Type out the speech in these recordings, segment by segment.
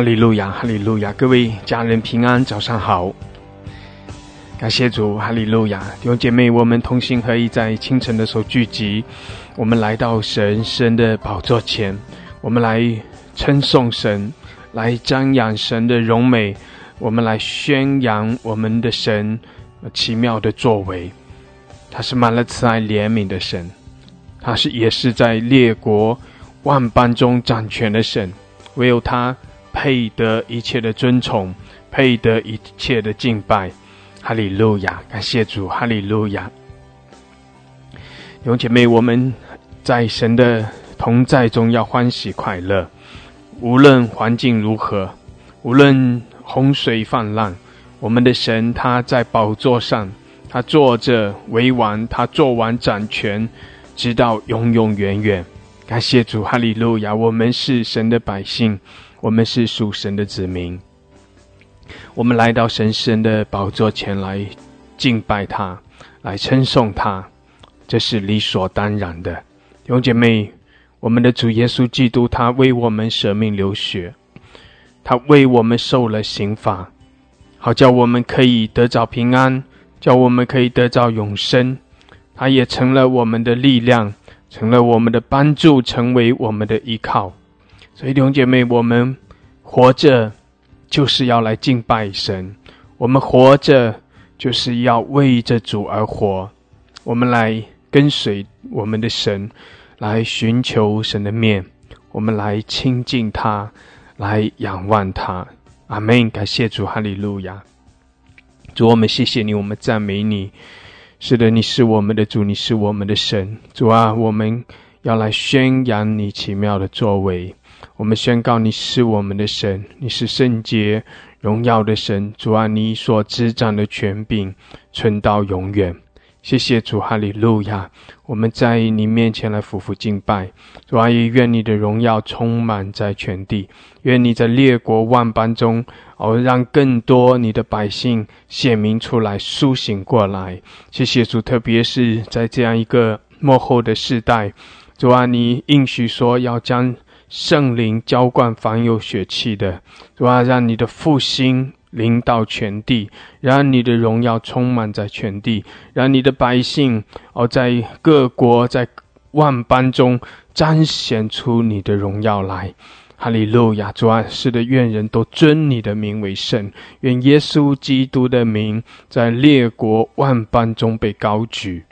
哈利路亚，哈利路亚！各位家人平安，早上好。感谢主，哈利路亚！弟兄姐妹，我们同心合意，在清晨的时候聚集，我们来到神神的宝座前，我们来称颂神，来瞻仰神的荣美，我们来宣扬我们的神奇妙的作为。他是满了慈爱怜悯的神，他是也是在列国万邦中掌权的神，唯有他。配得一切的尊崇，配得一切的敬拜，哈利路亚！感谢主，哈利路亚！弟兄姐妹，我们在神的同在中要欢喜快乐，无论环境如何，无论洪水泛滥，我们的神他在宝座上，他坐着为王，他做完掌权，直到永永远远。感谢主，哈利路亚！我们是神的百姓。我们是属神的子民，我们来到神圣的宝座前来敬拜他，来称颂他，这是理所当然的。弟兄姐妹，我们的主耶稣基督，他为我们舍命流血，他为我们受了刑罚，好叫我们可以得着平安，叫我们可以得着永生。他也成了我们的力量，成了我们的帮助，成为我们的依靠。所以弟兄姐妹，我们活着就是要来敬拜神，我们活着就是要为着主而活，我们来跟随我们的神，来寻求神的面，我们来亲近他，来仰望他。阿门！感谢主，哈利路亚！主，我们谢谢你，我们赞美你。是的，你是我们的主，你是我们的神。主啊，我们要来宣扬你奇妙的作为。我们宣告你是我们的神，你是圣洁荣耀的神。主啊，你所执掌的权柄存到永远。谢谢主，哈利路亚！我们在你面前来俯伏敬拜。主啊，也愿你的荣耀充满在全地，愿你在列国万邦中，哦，让更多你的百姓显明出来，苏醒过来。谢谢主，特别是在这样一个幕后的时代，主啊，你应许说要将。圣灵浇灌凡有血气的，主啊，让你的复兴临到全地，让你的荣耀充满在全地，让你的百姓哦，在各国在万邦中彰显出你的荣耀来。哈利路亚！主啊，是的，愿人都尊你的名为圣，愿耶稣基督的名在列国万邦中被高举。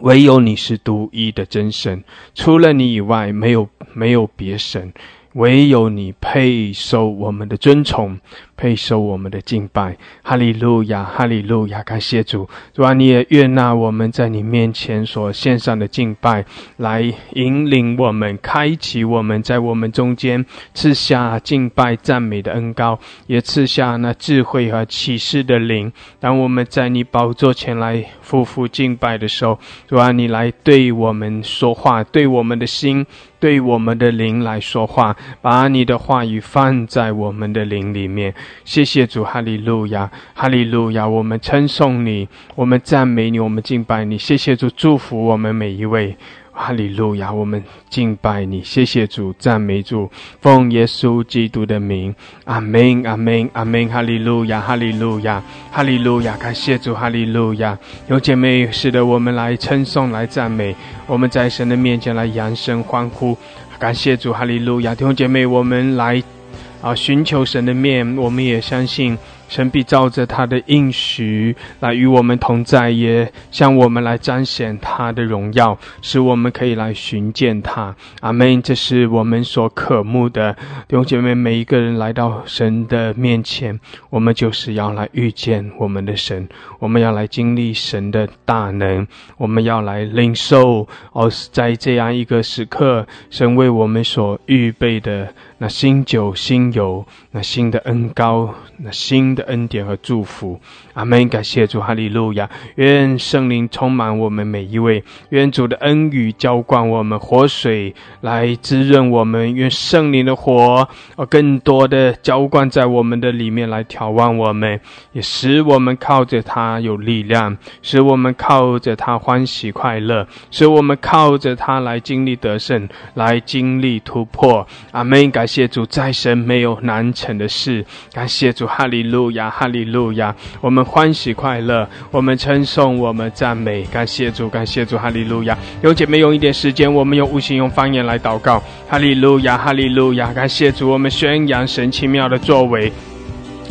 唯有你是独一的真神，除了你以外，没有没有别神。唯有你配受我们的尊崇，配受我们的敬拜。哈利路亚，哈利路亚！感谢主，主啊，你也悦纳我们在你面前所献上的敬拜，来引领我们，开启我们在我们中间赐下敬拜赞美的恩高，也赐下那智慧和启示的灵。当我们在你宝座前来夫妇敬拜的时候，主啊，你来对我们说话，对我们的心。对我们的灵来说话，把你的话语放在我们的灵里面。谢谢主，哈利路亚，哈利路亚！我们称颂你，我们赞美你，我们敬拜你。谢谢主，祝福我们每一位。哈利路亚！我们敬拜你，谢谢主，赞美主，奉耶稣基督的名，阿门，阿门，阿门！哈利路亚，哈利路亚，哈利路亚！感谢主，哈利路亚！有姐妹，是的，我们来称颂，来赞美，我们在神的面前来扬声欢呼，感谢主，哈利路亚！弟兄姐妹，我们来啊，寻求神的面，我们也相信。神必照着他的应许来与我们同在，也向我们来彰显他的荣耀，使我们可以来寻见他。阿门。这是我们所渴慕的弟兄姐妹，每一个人来到神的面前，我们就是要来遇见我们的神，我们要来经历神的大能，我们要来领受哦，在这样一个时刻，神为我们所预备的。那新酒、新油，那新的恩高，那新的恩典和祝福，阿门！感谢主，哈利路亚！愿圣灵充满我们每一位，愿主的恩雨浇灌我们，活水来滋润我们，愿圣灵的火呃更多的浇灌在我们的里面，来调望我们，也使我们靠着它有力量，使我们靠着它欢喜快乐，使我们靠着它来经历得胜，来经历突破，阿门！感。谢主，在神没有难成的事。感谢主，哈利路亚，哈利路亚。我们欢喜快乐，我们称颂，我们赞美。感谢主，感谢主，哈利路亚。有姐妹用一点时间，我们用无形用方言来祷告。哈利路亚，哈利路亚。感谢主，我们宣扬神奇妙的作为。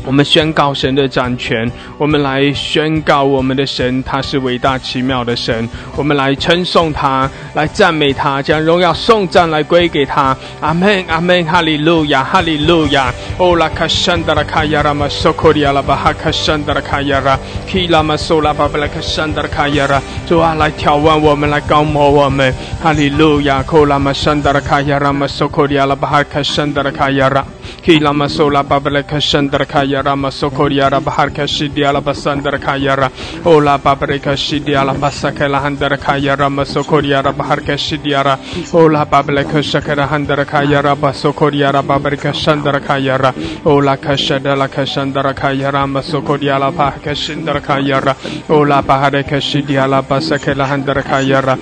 我们宣告神的掌权，我们来宣告我们的神，他是伟大奇妙的神。我们来称颂他，来赞美他，将荣耀颂赞来归给他。阿门，阿门，哈利路亚，哈利路亚。哦拉卡山达拉卡亚拉玛索科利亚拉巴哈卡山达拉卡亚拉，基拉玛索拉巴布拉卡山达拉卡亚拉。主啊，来挑战我们，来高摩我们。哈利路亚，科拉玛山达拉卡亚拉玛索科利亚拉巴哈卡山达拉卡亚拉，基拉玛索拉巴布拉卡山达拉卡。yara masokori yara bahar kashidi ala basandar ka yara ola babre kashidi ala basakela handar ka yara masokori yara bahar kashidi yara ola bable kashakara handar ka yara basokori yara babre kashandar ka yara ola kashadala kashandar ka yara masokori ala bahar kashindar ka yara ola bahar kashidi ala basakela handar ka yara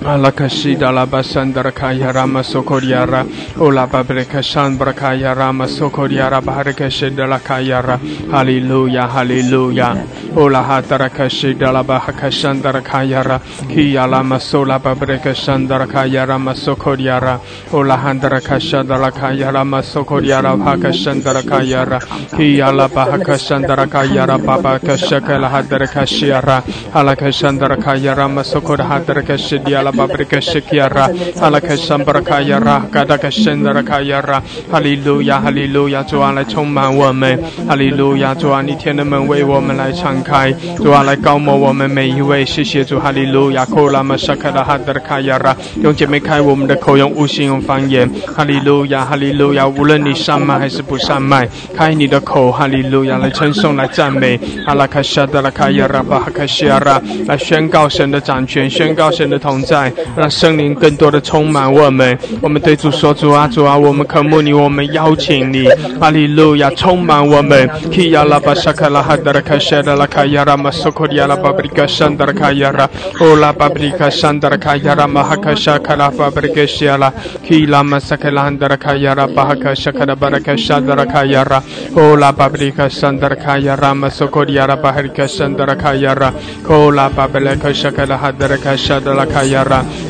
Alakashida la basandara kaya rama sokoriara ola babreka shandra kaya rama sokoriara bahareka shida la kaya ra hallelujah hallelujah ola hatara kashida la bahaka shandra kaya ra kiya la masola babreka shandra kaya rama sokoriara ola handra kashada la kaya rama sokoriara bahaka shandra kaya ra kiya la bahaka shandra kaya ra baba kashakala hadra kashiara alaka shandra kaya rama sokor hadra kashidia la babrika shikiara alaka shambraka yara kadaka shendaraka yara hallelujah hallelujah 主啊来充满我们哈利路亚主啊你天的门为我们来敞开主啊来高摩我们每一位谢谢主哈利路亚 kola masakala h a d a r kayara 用姐妹开我们的口用悟性用方言哈利路亚哈利路亚无论你上麦还是不上麦开你的口哈利路亚来称颂来赞美阿拉卡沙达拉卡亚拉巴哈卡西亚拉来宣告神的掌权宣告神的同在让圣灵更多的充满我们。我们对主说：“主啊，主啊，我们渴慕你，我们邀请你，哈利路亚，充满我们。”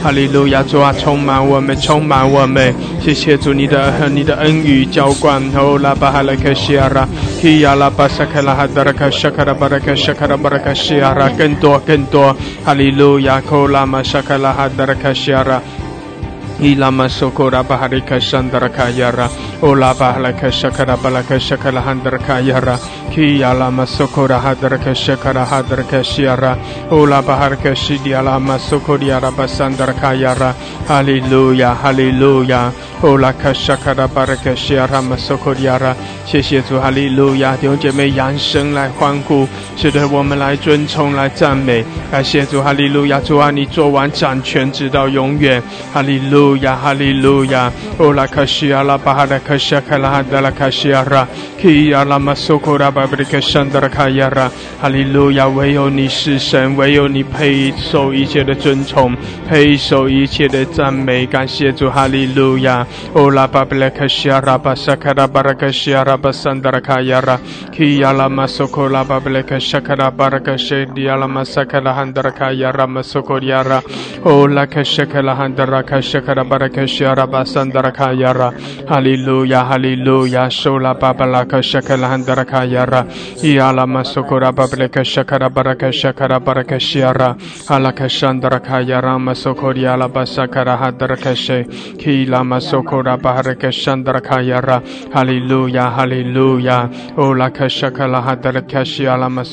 哈利路亚，主啊，充满我们，充满我们。谢谢主，你的你的恩雨浇灌。哦，拉巴哈拉克西亚拉，希亚拉巴萨克拉哈德拉克沙克拉巴拉克沙克拉巴拉克西亚拉，更多更多。哈利路亚，科拉玛沙克拉哈德拉克西亚拉。Ilama sokora baharika shandara kayara. Ola bahalaka shakara balaka shakala handara kayara. Ki alama sokora hadaraka shakara hadaraka shiara. Ola baharaka shidi alama sokori araba sandara kayara. Hallelujah, hallelujah. Ola kashakara baraka shiara masokori ara. 谢谢主，哈利路亚！弟兄姐妹，扬声来欢呼，使得我们来尊崇、来赞美。感谢主，哈利路亚！主啊，你做完掌权，直到永远。哈利路亚，哈利路亚！哦拉卡西阿拉巴哈拉卡西卡拉哈达拉卡西阿拉，基阿拉马苏库拉巴布里卡山达拉卡亚拉。哈利路亚！唯有你是神，唯有你配受一切的尊崇，配受一切的赞美。感谢主，哈利路亚！哦拉巴布里卡西阿拉巴萨卡拉巴拉卡西阿拉。basandara kayara ki yala masoko la bableka shakara baraka shedi yala masakala handara kayara masoko yara o la kashakala handara kashakara baraka shara basandara kayara hallelujah hallelujah shola babala kashakala handara kayara yala masoko la bableka shakara baraka shakara baraka shara ala kashandara kayara masoko yala basakara handara kashe ki la masoko la baraka shandara kayara hallelujah hallelujah 哈利路亚！哦，拉克沙克拉哈德拉卡西阿拉马索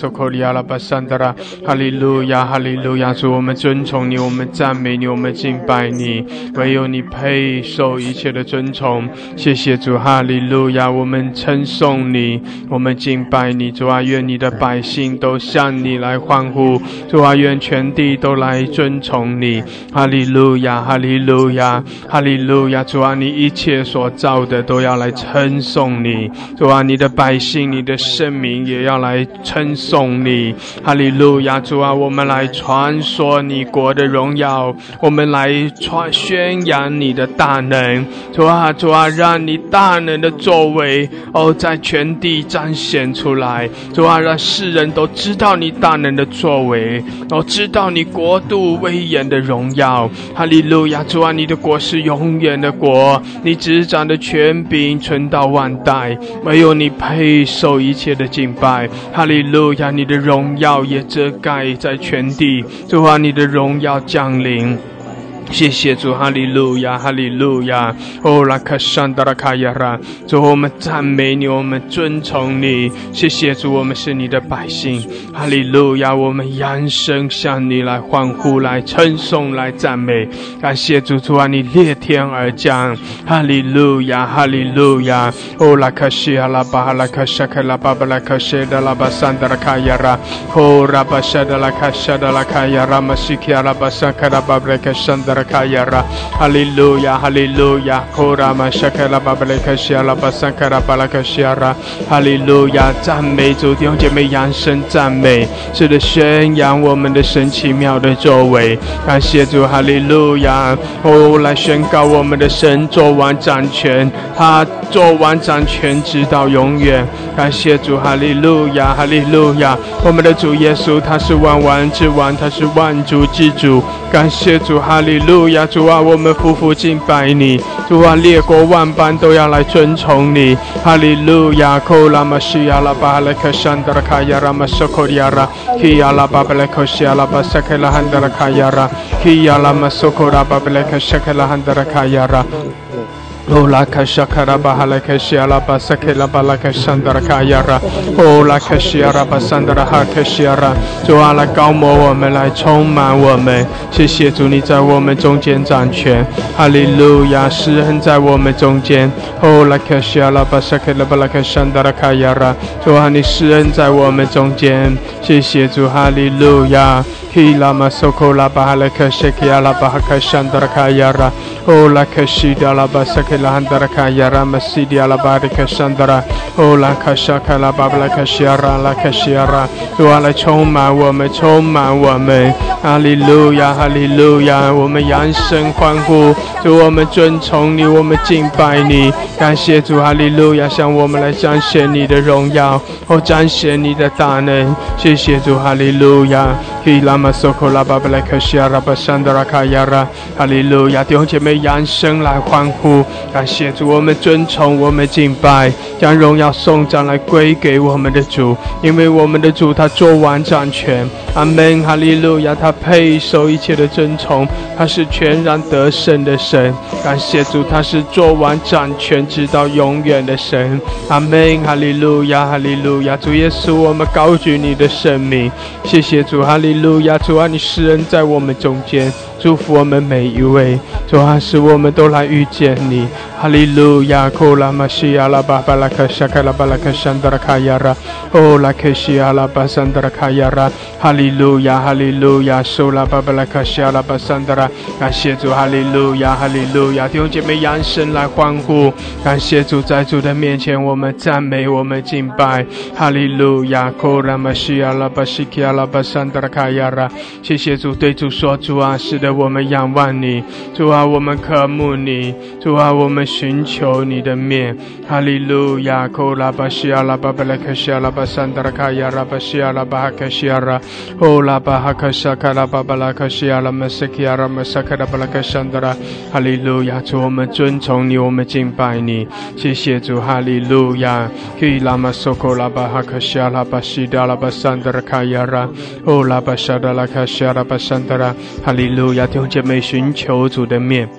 科里阿拉巴桑德拉！哈利路亚，哈利路亚！主，我们尊崇你，我们赞美你，我们敬拜你，唯有你配受一切的尊崇。谢谢主，哈利路亚！我们称颂你，我们敬拜你。主啊，愿你的百姓都向你来欢呼。主啊，愿全地都来尊崇你。哈利路亚，哈利路亚，哈利路亚。主啊，你一切所造的都要来称颂你。主啊，你的百姓，你的圣名也要来称颂你。哈利路亚，主啊，我们来传说你国的荣耀，我们来传宣扬你的大能。主啊，主啊，让你大能的作为哦，在全地彰显出来。主啊，让世人都知道你大能的作为，哦，知道你国度威严的荣耀。哈利路亚，主啊，你的国是永远的国，你执掌的权柄存到万代，没有你配受一切的敬拜。哈利路亚，你的荣耀也遮盖在全地。主啊，你的荣耀降临。谢谢主，哈利路亚，哈利路亚。哦，拉克山达拉卡亚拉，主，我们赞美你，我们尊崇你。谢谢主，我们是你的百姓。哈利路亚，我们扬声向你来欢呼，来称颂，来赞美。感谢主，主啊，你裂天而降。哈利路亚，哈利路亚。哦，拉克西哈拉巴哈拉克沙克拉巴巴拉克谢达拉巴山达拉卡亚拉。哦，拉巴沙达拉卡沙达拉卡亚拉，马西基阿拉巴沙卡拉巴布拉克山达。Rakayara, Hallelujah, Hallelujah, Korama Shakala Babalekashiala Basankara Balakashiara, Hallelujah，赞美主弟兄姐妹扬声赞美，是的宣扬我们的神奇妙的作为，感谢主，哈利路亚，哦，来宣告我们的神做完掌权，他做完掌权直到永远，感谢主，哈利路亚，哈利路亚，我们的主耶稣他是万王之王，他是万主之主，感谢主，哈利路。路亚，主啊，我们夫妇敬拜你，主啊，列国万般都要来尊崇你。哈利路亚，库拉玛西亚拉巴勒克山德拉卡亚拉玛索科亚拉，基亚拉巴布勒克西亚拉巴塞克拉汉德拉卡亚拉，基亚拉玛索科拉巴布勒克塞克拉汉德拉卡亚拉。O la kasha karaba halakashi araba sakela bala kashandara kayara. O la kashi araba sandara hakashi ara. 主啊，来高摩我们，来充满我们。谢谢主，你在我们中间掌权。哈利路亚，施恩在我们中间。O la kashi araba sakela bala kashandara kayara。主啊，你施恩在我们中间。谢谢主，哈利路亚。Kila masoko la bahala kashiki ala bahaka shandara kayara. Ola kashida la basa ke la handara ka yara masidi ala bari kashandara. O la kashaka la babla kashiara la kashiara. 主啊，来充满我们，充满我们。哈利路亚，哈利路亚！我们扬声欢呼，主，我们尊崇你，我们敬拜你。感谢主，哈利路亚！向我们来彰显你的荣耀，哦，彰显你的大能。谢谢主，哈利路亚！哈利路亚！弟兄姐妹，扬声来欢呼，感谢主，我们尊崇，我们敬拜，将荣耀颂赞来归给我们的主，因为我们的主他做完掌权。阿门！哈利路亚！他配受一切的尊崇，他是全然得胜的神。感谢主，他是做完掌权直到永远的神。阿门！哈利路亚！哈利路亚！主耶稣，我们高举你的圣名，谢谢主！哈利路亚！主啊，你施恩在我们中间。祝福我们每一位，主啊，使我们都来遇见你。哈利路亚，库拉玛西亚拉巴巴拉卡沙卡拉巴拉卡山德拉卡亚拉，哦拉克西亚拉巴山德拉卡亚拉，哈利路亚，哈利路亚，苏拉巴巴拉卡西亚拉巴山德拉，感谢主，哈利路亚，哈利路亚，弟兄姐妹扬声来欢呼，感谢主，在主的面前我们赞美，我们敬拜，哈利路亚，库拉玛西亚拉巴西基亚拉巴山德拉卡亚拉，谢谢主，对主说，主啊，是的。我们仰望你，主啊，我们渴慕你，主啊，我们寻求你的面。哈利路亚！库拉巴西阿拉巴布勒克西阿拉巴山德拉卡亚拉巴西阿拉巴哈克西阿拉，哦拉巴哈克沙卡拉巴巴拉克西阿拉马斯基阿拉马萨卡拉巴拉克山德拉。哈利路亚！主，我们尊崇你，我们敬拜你。谢谢主，哈利路亚！基拉马索库拉巴哈克西阿拉巴西达拉巴山德拉卡亚拉，哦拉巴沙达拉卡西阿拉巴山德拉。哈利路要！弟兄姐妹，寻求主的面。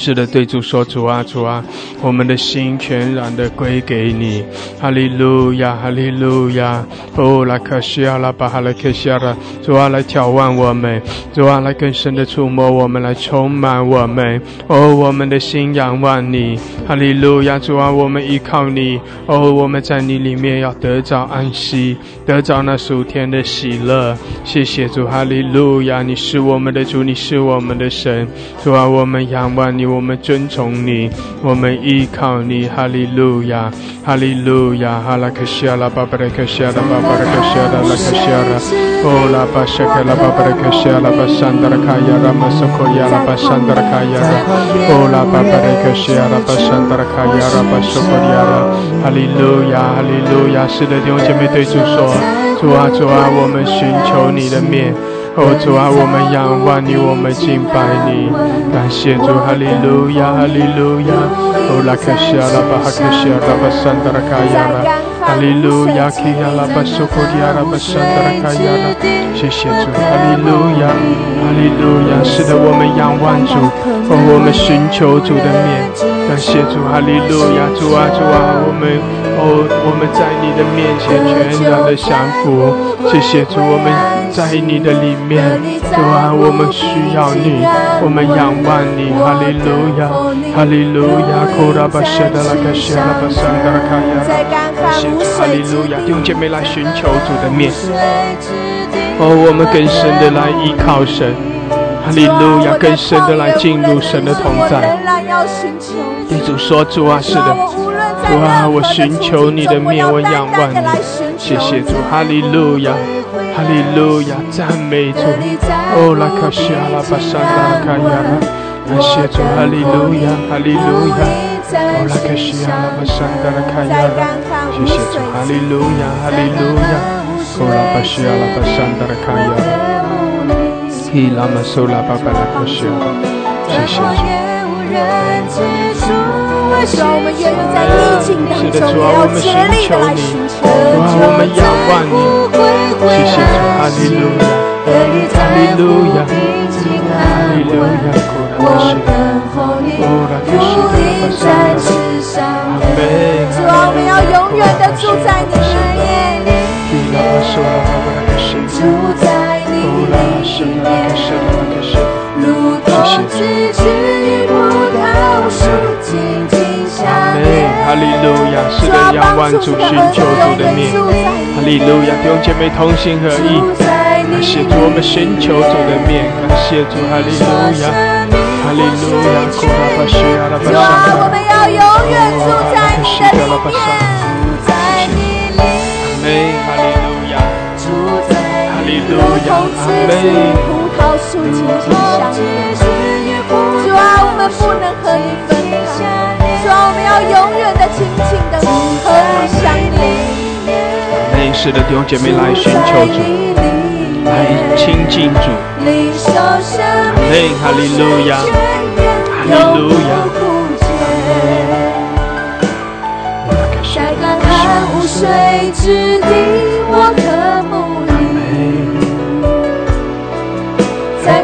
是的，对主说：“主啊，主啊，我们的心全然的归给你。”哈利路亚，哈利路亚。哦，拉克西亚拉巴哈拉克西亚拉，主啊，来眺望我们，主啊，来更深的触摸我们，来充满我们。哦，我们的心仰望你。哈利路亚，主啊，我们依靠你。哦，我们在你里面要得着安息，得着那属天的喜乐。谢谢主，哈利路亚，你是我们的主，你是我们的神。主啊，我们仰望你。我们尊崇你，我们依靠你，哈利路亚，哈利路亚，哈拉克西亚拉巴巴勒克西亚拉巴巴勒克西亚拉拉克西亚拉，哦拉巴谢克拉巴巴勒克西亚拉巴山德拉卡亚拉马索科亚拉巴山德拉卡亚拉，哦拉巴巴勒克西亚拉巴山德拉卡亚拉巴索科亚拉，哈利路亚，哈利路亚，是的弟兄姐妹对主说，主啊主啊，我们寻求你的面。哦，主啊，我们仰望你，我们敬拜你，感谢主，哈利路亚，哈利路亚。哦，拉克西阿拉巴哈克西阿拉巴山德拉卡亚拉，哈利路亚，基亚拉巴苏库迪亚拉巴山德拉卡亚拉。谢谢主，哈利路亚，哈利路亚。是的，我们仰望主，哦，我们寻求主的面，感谢主，哈利路亚，主啊，主啊，我们，哦，我们在你的面前全然的降服，谢谢主，我们。在你的里面，主啊，我们需要你，我们仰望你，哈利路亚，哈利路亚，库拉巴谢德拉卡谢拉巴桑德拉卡亚，谢主，哈利路亚，弟兄姐妹来寻求主的面，哦，我们更深的来依靠神，利路亚，更深的来进入神的同在。对主说，主啊，是的，主啊，我寻求你的面，我仰望你，谢谢主，哈利路亚。哈利路亚，赞美主！哦，拉卡西阿拉巴山达卡亚拉，感谢主！哈利路亚，哈利路亚！哦，拉卡西阿拉巴山达卡亚拉，谢谢主！哈利路亚，哈利路亚！哦，拉巴西阿拉巴山达卡亚拉，希拉玛苏拉巴巴拉卡西阿拉，谢谢主！主啊，我们愿意在逆境当中，也要竭力的来寻求。主啊，我们仰望你。谢谢主，哈利路亚，哈利路亚，哈利路亚，我等候你，如鹰在翅上飞。主啊，我们要永远的住在你里，住在你里面，如同枝枝与葡萄树紧紧相连。哈利路亚，是的，仰望主，寻求主的面。哈利路亚，弟兄姐妹同心合意，感谢主，我们寻求主的面，感谢主，哈利路亚，哈利路亚，主啊，我们要永远住在你的里面，利路亚，阿门。葡萄树紧紧相连，主啊，我们不能和你分开，主啊，我们要永远的紧紧的和你相连。是的，弟兄姐妹来寻求主，来亲近主。阿门，哈利路亚，哈利路亚。在干旱无水之地，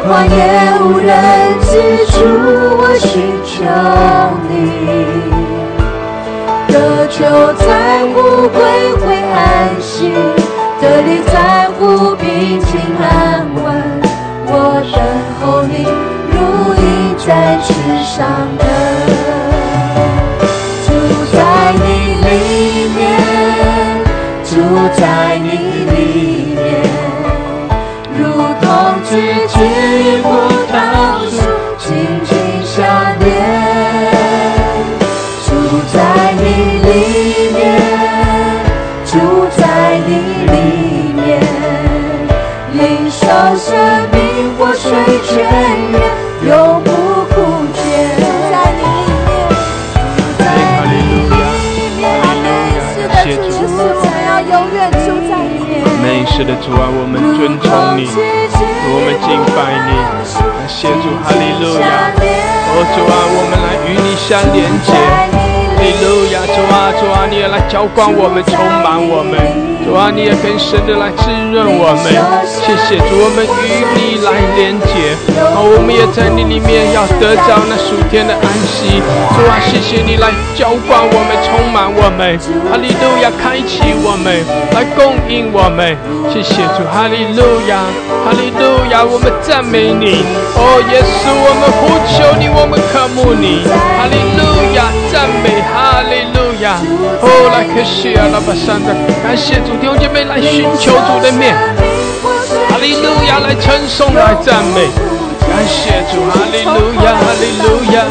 在旷野无人记住，我寻求你。得救在乎归回你，我们敬拜你，来协助，哈利路亚。哦主啊，我们来与你相连接。你也来浇灌我们，充满我们。主啊，你也更深的来滋润我们。谢谢主，我们与你来连接。好，我们也在你里面要得着那属天的安息。主啊，谢谢你来浇灌我们，充满我们。哈利路亚，开启我们，来供应我们。谢谢主，哈利路亚，哈利路亚，我们赞美你。哦，耶稣，我们呼求你，我们渴慕你。哈利路亚，赞美，哈利路亚。哦，来，可西啊，拉巴山的，感谢主。弟兄姐妹来寻求主的面，哈利路亚来称颂来赞美，感谢主，哈利路亚，哈利路亚。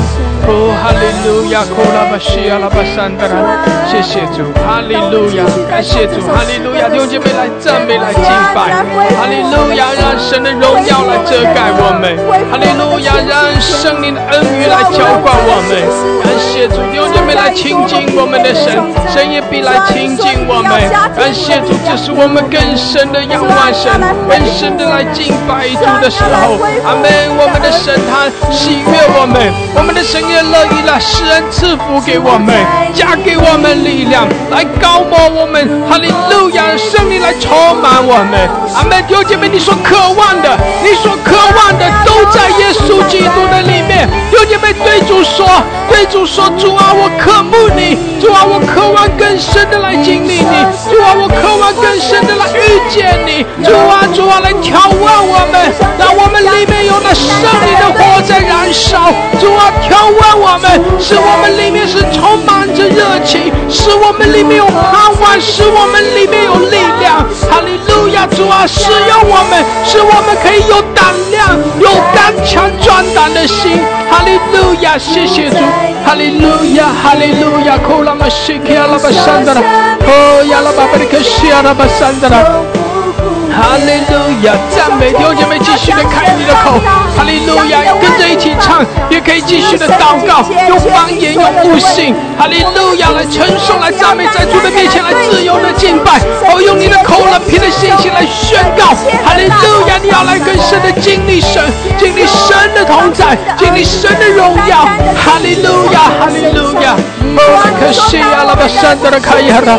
哦，哈利路亚，库拉巴西亚拉巴山德拉，谢谢主，哈利路亚，感谢主，哈利路亚，弟兄姐妹来赞美来敬拜，哈利路亚，让神的荣耀来遮盖我们，哈利路亚，让圣灵的恩雨来浇灌我们，感谢主，弟兄姐妹来亲近我们的神，神也必来亲近我们，感谢主，这是我们更深的仰望神，更深的来敬拜主的时候，阿门，我们的神他喜悦我们，我们的神也也。乐意了，施恩赐福给我们，加给我们力量，来高摩我们。哈利路亚，圣灵来充满我们。阿门。弟兄姐妹，你所渴望的，你所渴望的，都在耶稣基督的里面。弟兄姐妹，对主说，对主说，主啊，我渴慕你，主啊，我渴望更深的来经历你，主啊，我渴望更深的来遇见你，主啊，主啊，来眺望我们，让我们里面有那圣灵的火在燃烧。我们使我们里面是充满着热情，使我们里面有盼望，使我们里面有力量。哈利路亚，主啊，使用我们，使我们可以有胆量，有刚强壮胆的心。哈利路亚，谢谢主。哈利路亚，哈利路亚，库拉玛西克亚拉巴山德拉，哦亚拉巴巴里克西亚拉巴山德拉。哈利路亚，赞美弟兄姐妹，继续的开你的口。哈利路亚，跟着一起唱，也可以继续的祷告，用方言，用悟性。哈利路亚，来称颂，来赞美，在主的面前来自由的敬拜。哦，用你的口来凭着信心来宣告。哈利路亚，你要来跟神的经历神，经历神的同在，经历神的荣耀。哈利路亚，哈利路亚。哦，可惜呀，拉巴山德的卡亚拉。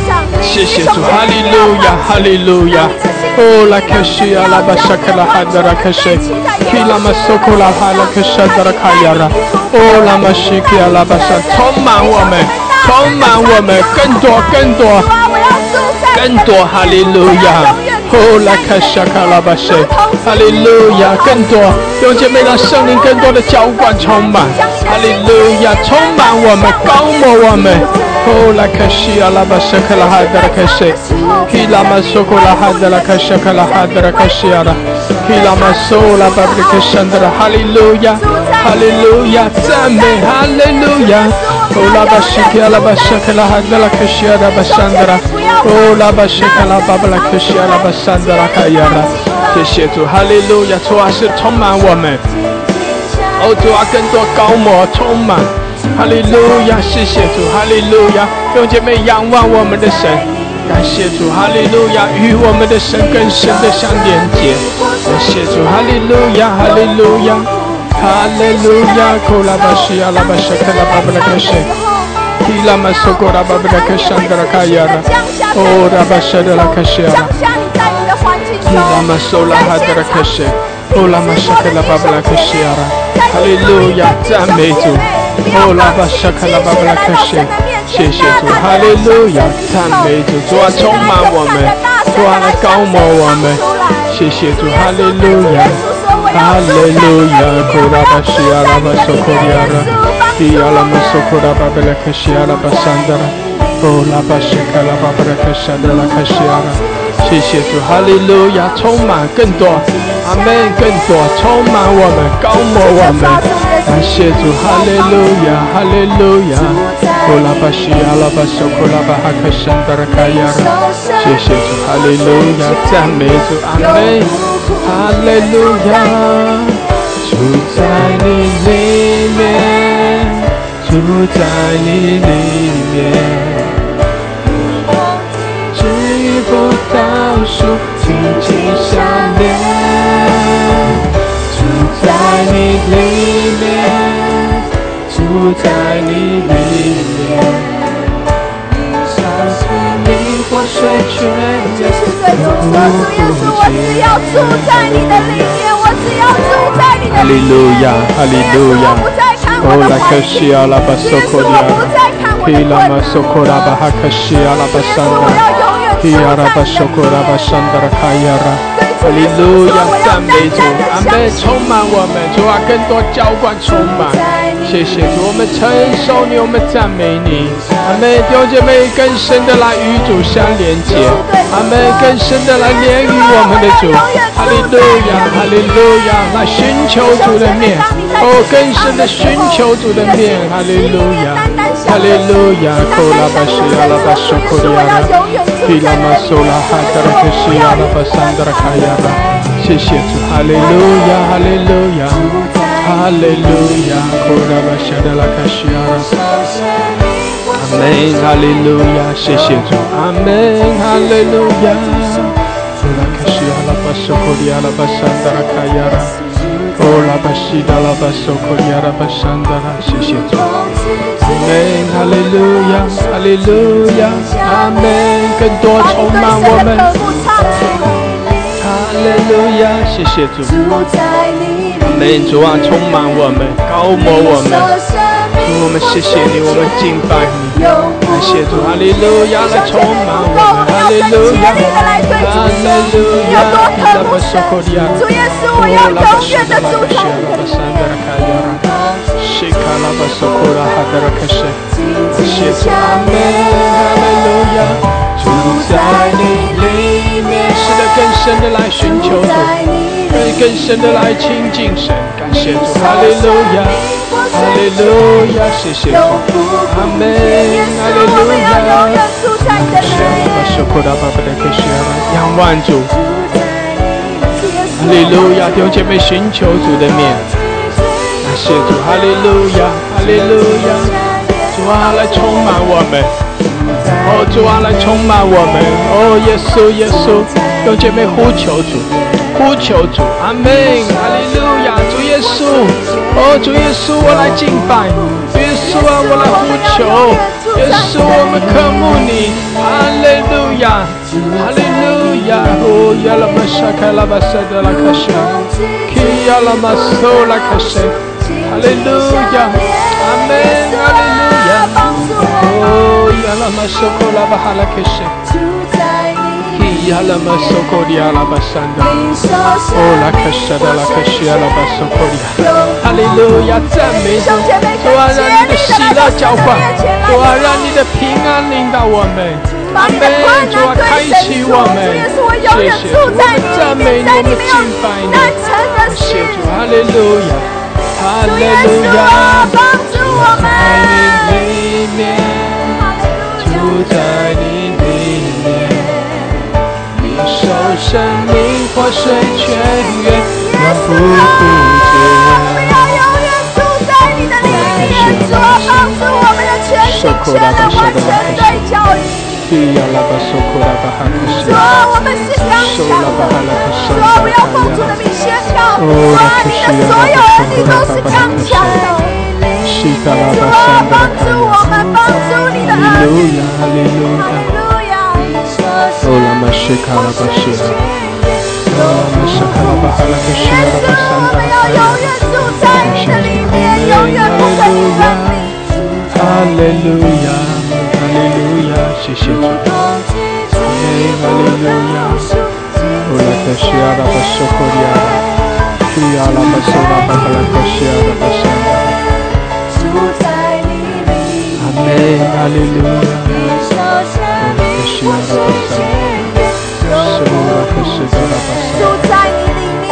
谢，谢，主，哈利路亚，哈利路亚，哦，拉克西亚拉巴沙克拉哈达拉克西，基拉玛索库拉哈拉克沙达拉卡亚拉，哦，拉玛西基亚拉巴沙，充满我们。充满我们，更多，更多，更多，哈利路亚！哦，来看下卡拉巴塞，哈利路亚！更多，用姐妹让圣灵更多的浇灌充满，哈利路亚！充满我们，高摩我们。哦，来看西阿拉巴塞卡拉哈德拉卡塞，基拉玛索库拉哈德拉卡西卡拉哈德拉卡西阿拉，基拉玛索拉巴布里克山德拉，哈利路亚，哈利路亚，赞美，哈利路亚。哦，拉巴西克拉巴沙克拉哈德拉克西亚拉巴山德拉，哦，拉巴西克拉巴布拉克西亚拉巴山德拉卡亚拉，谢谢主，哈利路亚，主啊是充满我们，哦，主啊更多高摩充满，哈利路亚，谢谢主，哈利路亚，用姐妹仰望我们的神，感谢主，哈利路亚，与我们的神更深的相连接，感谢主，哈利路亚，哈利路亚。哈利路亚，库拉巴西亚拉巴西克拉巴布拉克什，基拉玛苏库拉巴布拉克什德拉卡亚拉，哦拉巴什德拉克什亚拉，基拉玛苏拉哈德拉克什，哦拉玛什克拉巴布拉克什亚拉，哈利路亚，赞美主，哦拉巴沙卡拉巴布拉克什，谢谢主，哈利路亚，赞美主，主啊充满我们，主啊来高摩我们，谢谢主，哈利路亚。哈利路亚，库拉巴西亚拉巴索库亚拉，基亚拉玛索库拉巴布拉克西亚拉巴桑德拉，哦拉巴沙卡拉巴布拉克沙德拉克西亚拉，谢谢主，哈利路亚，充满更多，阿门，更多，充满我们，高摩我们，感谢主，哈利路亚，哈利路亚，哦拉巴西亚拉巴索库拉巴哈克沙德拉卡亚拉，谢谢主，哈利路亚，赞美主，阿门。哈利路亚，住在你里面，住在你里面。至于不倒数，紧紧相连，住在你里，住在你里面。水泉就是对主说：“主耶稣，我只要住在你的里面，我只要住在你的里面。耶稣，我不再看我的环境，耶稣，我不再看我的困难。耶稣，我要永远住在你的里面。”哈利路亚，赞美主，阿门！充满我们，主啊，更多浇灌充满。谢谢主，我们承受你，我们赞美你，阿门！弟兄姐妹，更深的来与主相连接，阿门！更深的来连于我们的主，哈利路亚，哈利路亚，来寻求主的面，哦，更深的寻求主的面，哈利路亚，哈利路亚，库拉巴西亚拉巴苏库利亚拉。比拉玛苏拉哈达拉克西亚拉巴桑达拉卡亚拉，谢谢主，哈利路亚，哈利路亚，哈利路亚，阿门，哈利路亚，谢谢主，阿门，哈利路亚，库拉卡西亚拉巴苏库利亚拉巴桑达拉卡亚拉。哦，拉巴西达拉巴索科亚，阿门，哈利路亚，哈利路亚，阿门，更多充满我们，哈利路亚，谢谢主，阿门，主啊，充满我们，高摩我们。我们谢谢你，我们敬拜你，感谢主，哈利路亚来充满我们，哈利路亚，哈利路亚，拉巴索科利亚，主耶稣，我要永远的住在你的里面。西卡拉巴索库拉哈达拉克什，感谢主，阿门，哈利路亚，住在你里更深的来寻求主，更更深的来亲近神，感谢主，哈利路亚。哈利路亚，谢谢主，阿门，哈利路亚，仰望主，哈利路亚，弟兄姐妹寻求主的面，感谢主，哈利路亚，哈利路亚，主啊来充满我们，哦主啊来充满我们，哦耶稣耶稣，弟兄姐妹呼求主，呼求主，阿门，哈利路亚，主耶稣。哦，主耶稣，我来敬拜，耶稣啊，我来呼求，耶稣，我们渴慕你，哈利路亚，哈利路亚，哦，亚拉玛沙卡拉巴塞德拉卡。什，基亚拉玛苏拉卡什，哈利路亚，阿门，哈利路亚，哦，亚拉玛苏库拉巴哈拉卡什。亚拉玛苏库利亚拉巴山的，哦拉克什的拉克西亚拉巴苏库利亚，哈利路亚赞美主，主啊让你的喜乐浇灌，主啊让你的平安领导我们，阿门，主啊开启我们，赞美你，我们敬拜你，谢主，哈利路亚，哈利路亚，在。生命活水泉源，永不枯竭。要永远住在你的里面，主啊，帮助我们的全体全人完全对教育。主啊，我们是刚强的。主啊，不要奉主的名宣告。主啊，你的所有儿女都是刚强的。主啊，帮助我们，帮助你的儿女。哈利路亚。哦，拉玛西卡拉巴西拉，哦，拉玛西卡拉巴哈拉克西拉巴桑达卡亚，哈利路亚，哈利路亚，谢谢主，阿门，哈利路亚，哦，拉克西拉巴苏库利亚，基亚拉巴苏拉巴哈拉克西拉巴桑达，阿门，哈利路亚。的冰破碎千年的雪我不服输在你里面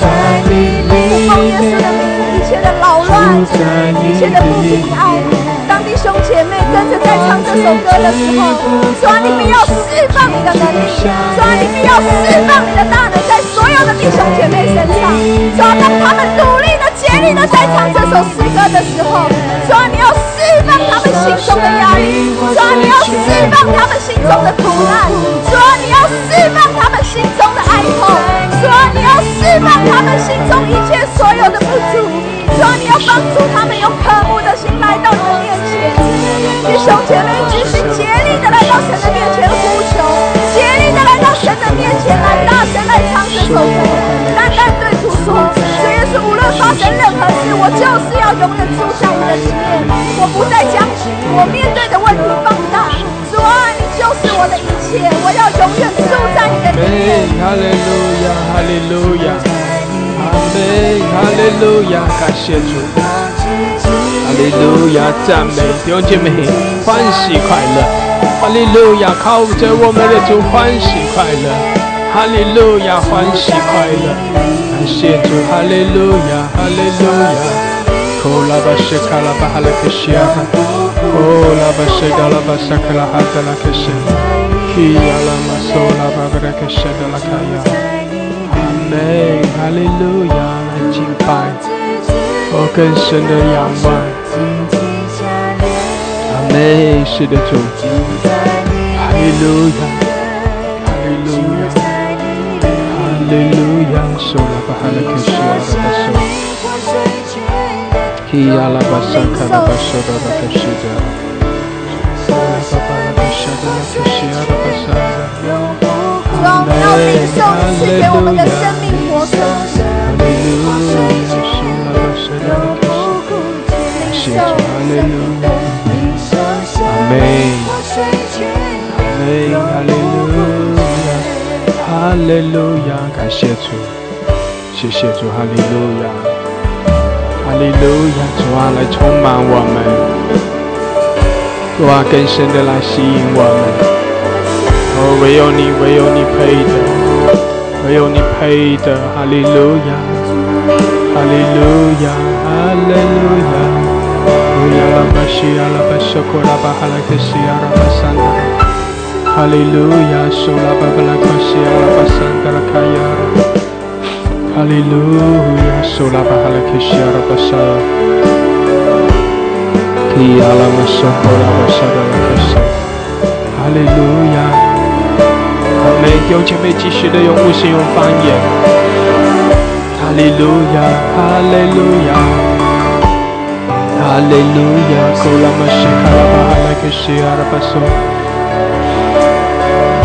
在你离开了以后我才懂得你的平过当弟兄姐妹跟着在唱这首歌的时候说你们要释放你的能力说你们要释放你的大能在所有的弟兄姐妹身上说当他们努力的竭力的在唱这首诗歌的时候心中的压力，主，你要释放他们心中的苦难，说，你要释放他们心中的哀痛，说，你要释放他们心中一切所有的不足，说，你要帮助他们用渴慕的心来到你的面前，弟兄姐妹，举心竭力的来到神的面前呼求，竭力的来到神的面前来大声来唱神颂赞。发生任何事，我就是要永远住在你的里面，我不再将我面对的问题放大。主啊，你就是我的一切，我要永远住在你的里面。哈利路亚，哈利路亚，阿门，哈利路亚，感谢主。哈利路亚，赞美弟兄姐妹，欢喜快乐。哈利路亚，靠着我们的主欢喜快乐。哈利路亚，欢喜快乐。感谢主，哈利路亚，哈利路亚。哦，拉巴西卡拉巴哈拉克西亚，哦，拉巴西卡拉巴萨卡拉哈德拉克西，基亚拉马索拉巴布拉克西德拉卡亚。阿门，哈利路亚，来敬拜。我更深的仰望，阿门，是的主，哈利路亚，哈利路亚，哈利路亚，受了吧，哈利克西阿拉巴受，的，阿拉巴巴拉克西的克西阿拉巴萨的，阿门，要领受赐给我们的生命活出，哈利路亚。谢主，阿门，阿门，哈利路亚，哈利路亚，感谢主，谢谢主，哈利路亚，哈利路亚，主啊，来充满我们，主啊，更深的来吸引我们。哦，唯有你，唯有你配得，唯有你配得，哈利路亚，哈利路亚，哈利路亚。路，亚拉巴西，亚拉巴索库拉巴哈拉克西，亚拉巴桑达。哈利路亚，苏拉巴巴拉克西，亚拉巴桑达拉卡亚。Hallelujah. Kolama shikalaba halake shiara baso. Ihalama sakalaba halake shiara baso lake sandara. Hallelujah. Kolama sakalaba barake shiara basandara. Hallelujah. Solaba halake shiara.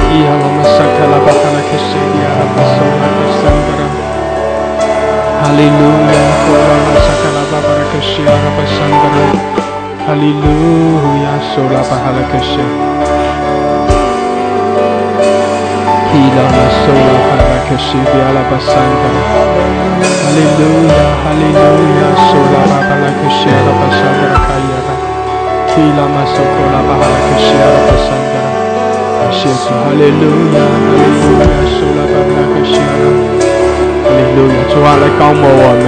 Hilama solaba halake shiara basandara. Haleluya Haleluya Sola pahala kesya Hila masola pahala kesya Biala pasangkara Haleluya Haleluya Sola pahala kesya Pasangkara kayara. Hila masola pahala kesya Pasangkara Haleluya Haleluya Sola pahala kesya baba la keshera. Hallelujah. 主啊，来高摩我们，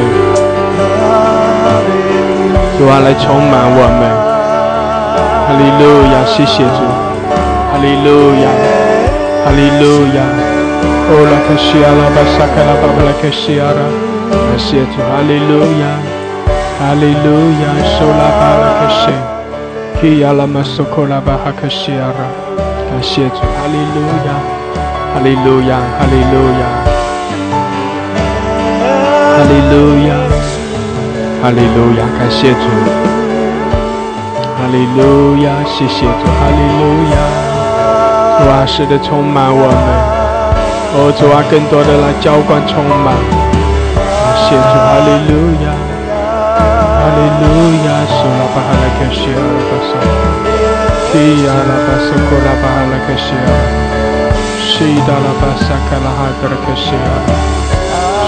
主啊，来充满我们。哈利路亚，谢谢主。哈利路亚，哈利路亚。哦，拉克西阿拉巴萨卡拉巴巴拉克西阿拉。感谢主，哈利路亚，哈利路亚，受拉巴拉克西，基亚拉马苏库拉巴哈克西阿拉，感谢主，哈利路亚，哈利路亚，哈利路亚，哈利路亚，哈利路亚，感谢主，哈利路亚，谢谢主，哈利路亚，主啊，使得充满我们，哦，主啊，更多的来浇灌充满。感谢主，哈利路亚，哈利路亚，苏拉巴哈拉克西阿拉巴萨，基亚拉巴苏库拉巴哈拉克西阿拉，西达拉巴萨卡拉哈德拉克西阿拉，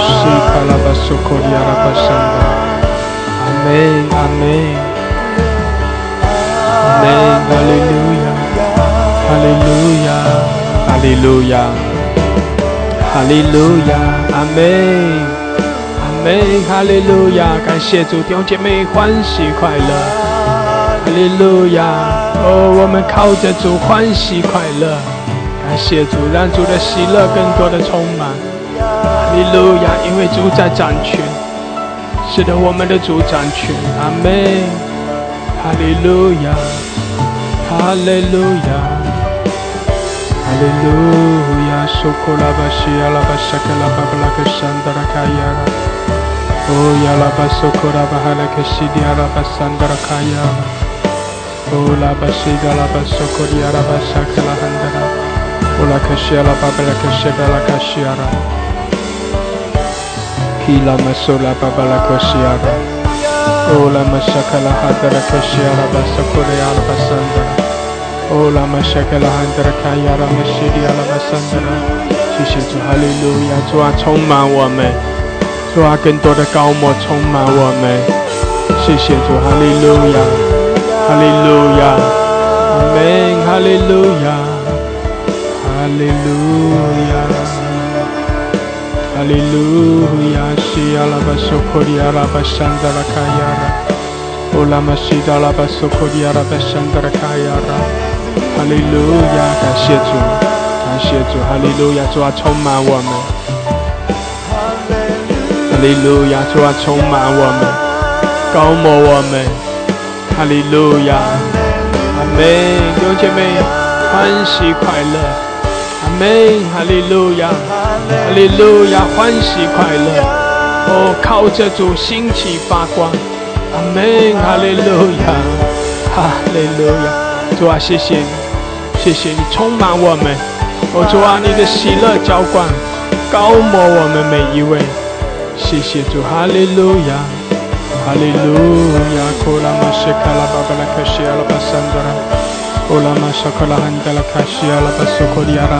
西卡拉巴苏库里阿拉巴萨达，阿门，阿门，阿门，哈利路亚，哈利路亚，哈利路亚，哈利路亚，阿门。妹，哈利路亚！感谢主，弟兄姐妹欢喜快乐，哈利路亚！哦，我们靠着主欢喜快乐，感谢主，让主的喜乐更多的充满，利路亚！因为主在掌权，使得我们的主掌权，阿妹，哈利路亚，哈利路亚，哈利路亚！苏库拉巴西阿拉巴沙克拉巴布拉克山达拉卡亚拉。Oh ya la baso kora bahala keshidi ala basandara kaya. Ola basida la basokori ara basakala handara. Ola kashiala babala kashibala kashiara. Kila masola babala kashiara. Ola masakala handara kashiara basokori ara basandara. Ola masakalahan darakayara mashidi ala basandara. 谢谢主，哈利路亚！主啊，充满我们，主啊，更多的高莫充满我们。谢谢主，哈利路亚，哈利路亚，阿门，哈利路亚，哈利路亚，哈利路亚，西阿拉巴索科里阿拉巴山达拉卡亚拉，乌拉玛西达拉巴索科里阿拉巴山达拉卡亚拉，哈利路亚，感谢主，感谢主，哈利路亚，主啊，充满我们，哈利路亚，主啊，充满我们，高摩我们，哈利路亚，阿门，弟兄姐妹，欢喜快乐，阿门，哈利路亚，哈利路亚，欢喜快乐，哦，靠着主兴起发光，阿门，哈利路亚，哈利路亚，主啊，谢谢你，谢谢你充满我们，哦，主啊，你的喜乐浇灌，高摩我们每一位，谢谢主，哈利路亚。哈利路亚，库拉玛西卡拉巴巴拉卡西阿拉巴桑德拉，库拉玛沙卡拉汉德拉卡西阿拉巴苏库里亚拉，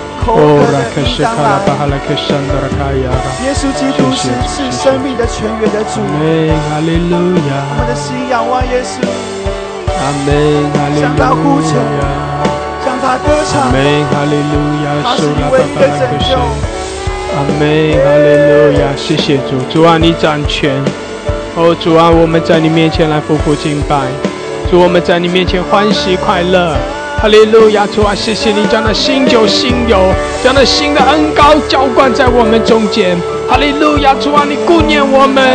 耶稣基督是是生命的泉源的主。阿哈利路亚，我们的心仰望耶稣，阿门，哈利向他呼求路亚，向他歌阿唱。门，哈利路亚，他是一的巴拉克西拯救。，阿门，哈利路亚，谢谢主，主啊，你掌权。哦，主啊，我们在你面前来匍匐敬拜，主，我们在你面前欢喜快乐。哈利路亚，主啊，谢谢你将那新酒新油，将那新的恩膏浇灌在我们中间。哈利路亚，主啊，你顾念我们，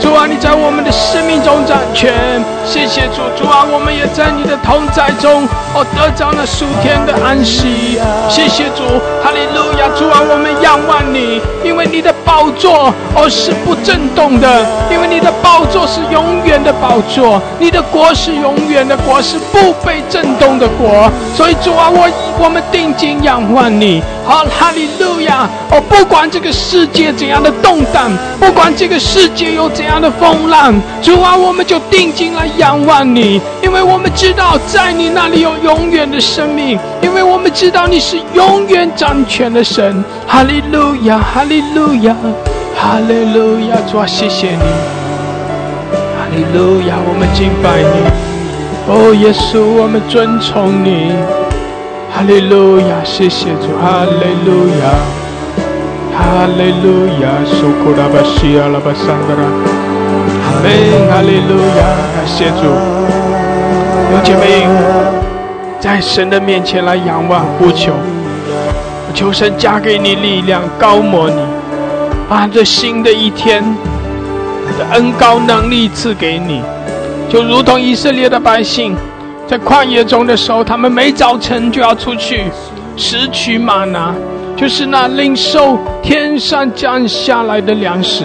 主啊，你在我们的生命中掌权。谢谢主，主啊，我们也在你的同在中，哦，得着那属天的安息。谢谢主，哈利路亚，主啊，我们仰望你，因为你的宝座而是不震动的，因为你的宝座是永远的宝座，你的国是永远的国，是不被震动的国。所以主啊，我我们定睛仰望你，好，哈利路亚！哦，不管这个世界怎样的动荡，不管这个世界有怎样的风浪，主啊，我们就定睛来仰望你，因为我们知道在你那里有永远的生命，因为我们知道你是永远掌权的神。哈利路亚，哈利路亚，哈利路亚！主啊，谢谢你，哈利路亚，我们敬拜你。哦，耶稣，我们尊崇你，哈利路亚，谢谢主，哈利路亚，哈利路亚，苏库拉巴西亚拉巴桑德拉，阿门，哈利路亚，感谢主，有姐妹，在神的面前来仰望呼求，求神加给你力量，高摩你，把这新的一天的恩高能力赐给你。就如同以色列的百姓在旷野中的时候，他们每早晨就要出去拾取玛拿，就是那灵兽天上降下来的粮食。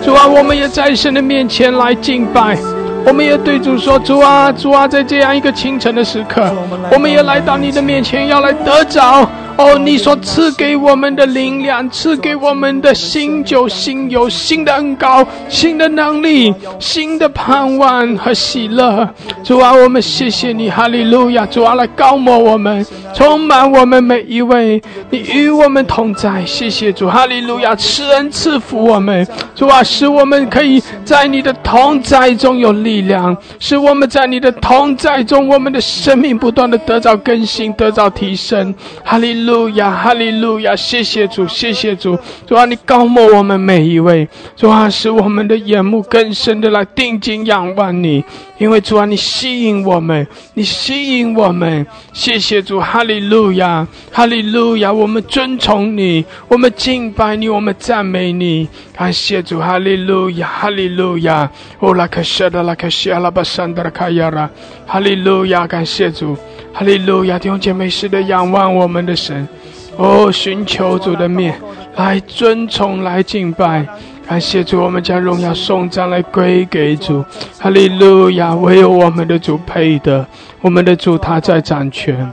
主啊，我们也在神的面前来敬拜，我们也对主说：主啊，主啊，在这样一个清晨的时刻，我们也来到你的面前，要来得着。哦，你所赐给我们的灵粮，赐给我们的新酒、新油、新的恩膏、新的能力、新的盼望和喜乐。主啊，我们谢谢你，哈利路亚！主啊，来高摩我们，充满我们每一位，你与我们同在。谢谢主，哈利路亚！赐恩赐福我们，主啊，使我们可以在你的同在中有力量，使我们在你的同在中，我们的生命不断的得到更新，得到提升。哈利路。路亚，哈利路亚！谢谢主，谢谢主，主啊，你高摩我们每一位，主啊，使我们的眼目更深的来定睛仰望你，因为主啊，你吸引我们，你吸引我们。谢谢主，哈利路亚，哈利路亚！我们尊崇你，我们敬拜你，我们赞美你。感谢主，哈利路亚，哈利路亚！哦，拉克谢的拉克谢阿拉巴山的拉卡亚拉，哈利路亚！感谢主。哈利路亚，弟兄姐妹，是的，仰望我们的神，哦，寻求主的面，来尊崇，来敬拜，感谢主，我们将荣耀送赞来归给主。哈利路亚，唯有我们的主配得，我们的主他在掌权。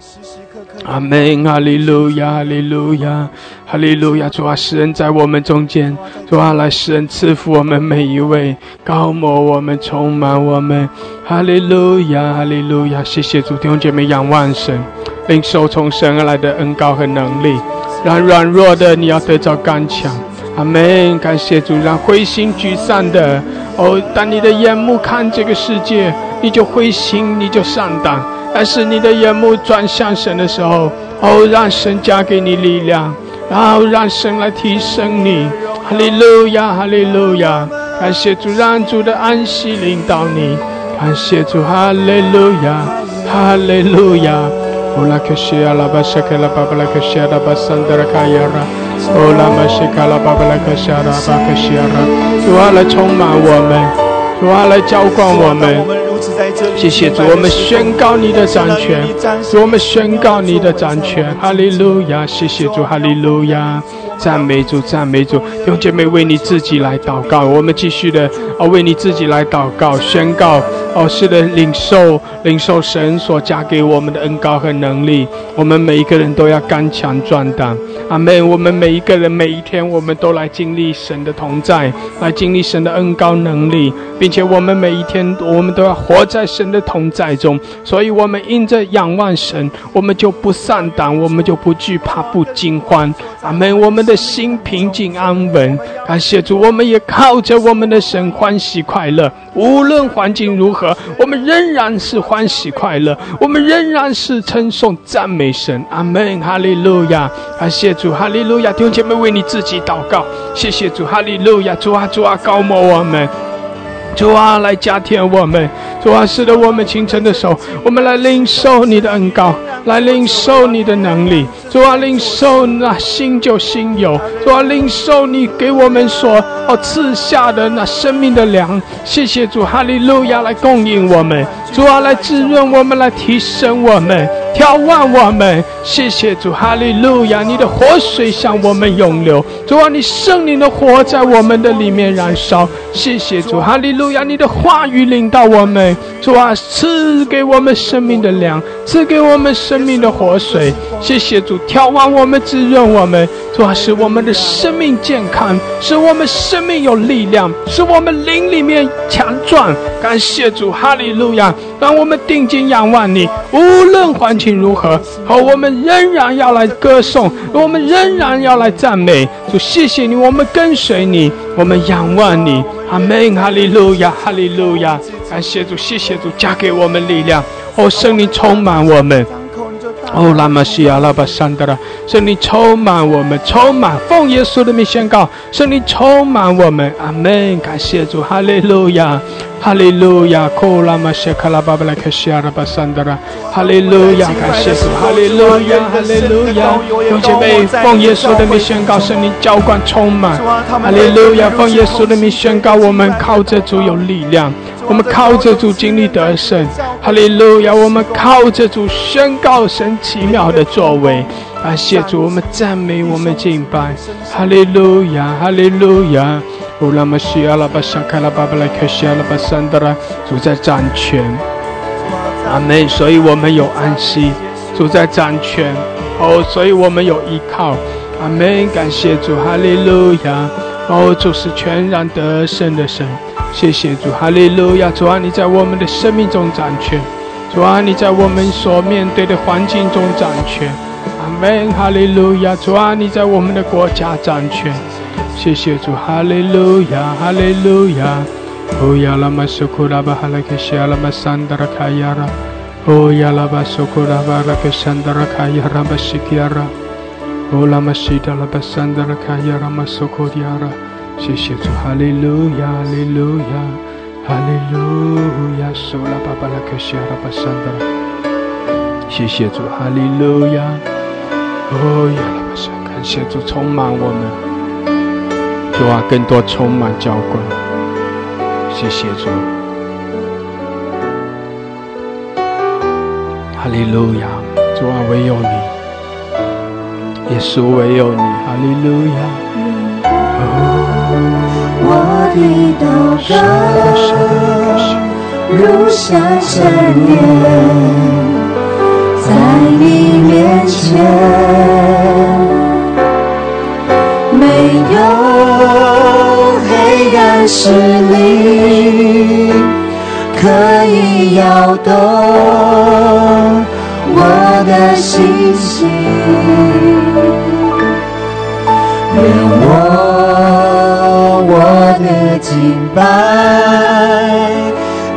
阿门，哈利路亚，哈利路亚，哈利路亚！主啊，使人在我们中间，主啊，来使人赐福我们每一位，高摩我们，充满我们，哈利路亚，哈利路亚！谢谢主，弟兄姐妹仰望神，领受从神而来的恩高和能力，让软弱的你要得着刚强。阿门，感谢主，让灰心沮丧的。哦，当你的眼目看这个世界，你就灰心，你就上当。但是你的眼目转向神的时候，哦，让神加给你力量，然后让神来提升你。哈利路亚，哈利路亚！感谢主，让主的安息领导你。感谢主，哈利路亚，哈利路亚。哦，拉克西阿拉巴沙克拉巴巴拉克西阿拉巴桑德拉卡亚拉，哦，拉玛西卡拉巴巴拉克西阿拉巴克西阿拉，主啊来充满我们，主啊来浇灌我们。谢谢主，我们宣告你的掌权，主，我们宣告你的掌权，哈利路亚！谢谢主，哈利路亚！赞美主，赞美主！弟兄姐妹，为你自己来祷告，我们继续的啊，为你自己来祷告，宣告哦，是的，领受领受神所加给我们的恩高和能力，我们每一个人都要刚强壮胆。阿门！我们每一个人每一天，我们都来经历神的同在，来经历神的恩高能力，并且我们每一天，我们都要活在神的同在中。所以，我们因着仰望神，我们就不丧胆，我们就不惧怕，不惊慌。阿门！我们的心平静安稳。感谢主，我们也靠着我们的神欢喜快乐。无论环境如何，我们仍然是欢喜快乐，我们仍然是称颂赞美神。阿门！哈利路亚！感谢。主哈利路亚，弟兄姐妹为你自己祷告，谢谢主哈利路亚，主啊主啊高摩我们，主啊来加添我们，主啊使得我们清晨的时候，我们来领受你的恩高，来领受你的能力，主啊领受那新旧新有，主啊领受你给我们所哦赐下的那生命的粮，谢谢主哈利路亚来供应我们，主啊来滋润我们，来提升我们。眺望我们，谢谢主，哈利路亚！你的活水向我们涌流，主啊，你圣灵的火在我们的里面燃烧，谢谢主，哈利路亚！你的话语领导我们，主啊，赐给我们生命的粮，赐给我们生命的活水，谢谢主，眺望我们，滋润我们，主啊，使我们的生命健康，使我们生命有力量，使我们灵里面强壮。感谢主，哈利路亚！让我们定睛仰望你，无论环境如何，好，我们仍然要来歌颂，我们仍然要来赞美主。谢谢你，我们跟随你，我们仰望你。阿门，哈利路亚，哈利路亚。感谢主，谢谢主，加给我们力量。哦，圣灵充满我们。哦，拉玛西亚拉巴山德拉，圣灵充满我们，充满奉耶稣的名宣告，圣灵充满我们。阿门，感谢主，哈利路亚。哈利路亚，库拉玛谢卡拉巴布拉克西亚拉巴桑德拉，哈利路亚，感谢主，哈利路亚，哈利路亚，用姐妹奉耶稣的名宣告，圣灵浇灌充满，哈利路亚，奉耶稣的名宣告，我们靠着主有力量，我们靠着主经历得胜，哈利路亚，我们靠着主宣告神奇妙的作为，感谢主，我们赞美，我们敬拜，哈利路亚，哈利路亚。乌拉玛西阿拉巴沙卡拉巴巴拉克西阿拉巴桑德拉，主在掌权，阿门。所以我们有安息，主在掌权，哦，所以我们有依靠，阿门。感谢主，哈利路亚，哦，主是全然得胜的神，谢谢主，哈利路亚。主啊，你在我们的生命中掌权，主啊，你在我们所面对的环境中掌权，阿门，哈利路亚。主啊，你在我们的国家掌权。谢谢主，哈利路亚，哈利路亚。哦呀拉玛苏库拉巴哈拉克西阿拉玛桑德拉卡亚拉，哦呀拉巴苏库拉巴拉克山德拉卡亚拉巴西基亚拉，哦，拉玛西达拉巴桑达拉卡亚拉玛索科迪亚拉，谢谢主，哈利路亚，哈利路亚，哈利路亚，索拉巴巴拉克西亚拉巴桑达拉，谢谢主，哈利路亚，哦呀拉巴桑，感谢主充满我们，主啊，更多充满浇灌，谢谢主，哈利路亚，主啊，唯有你。耶稣唯有你，哈利路亚！我的祷告如香陈年，在你面前没有黑暗势力可以摇动我的心。的敬拜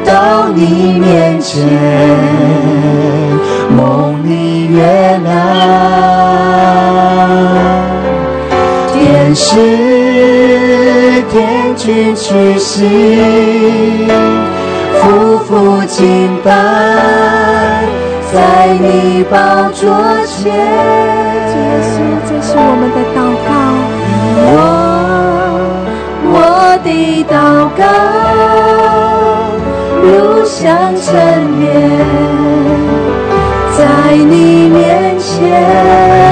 到你面前，梦里月亮，天使天君去行，夫妇敬拜在你宝座前。耶稣，这是我们的祷告。的祷告如香陈年，在你面前。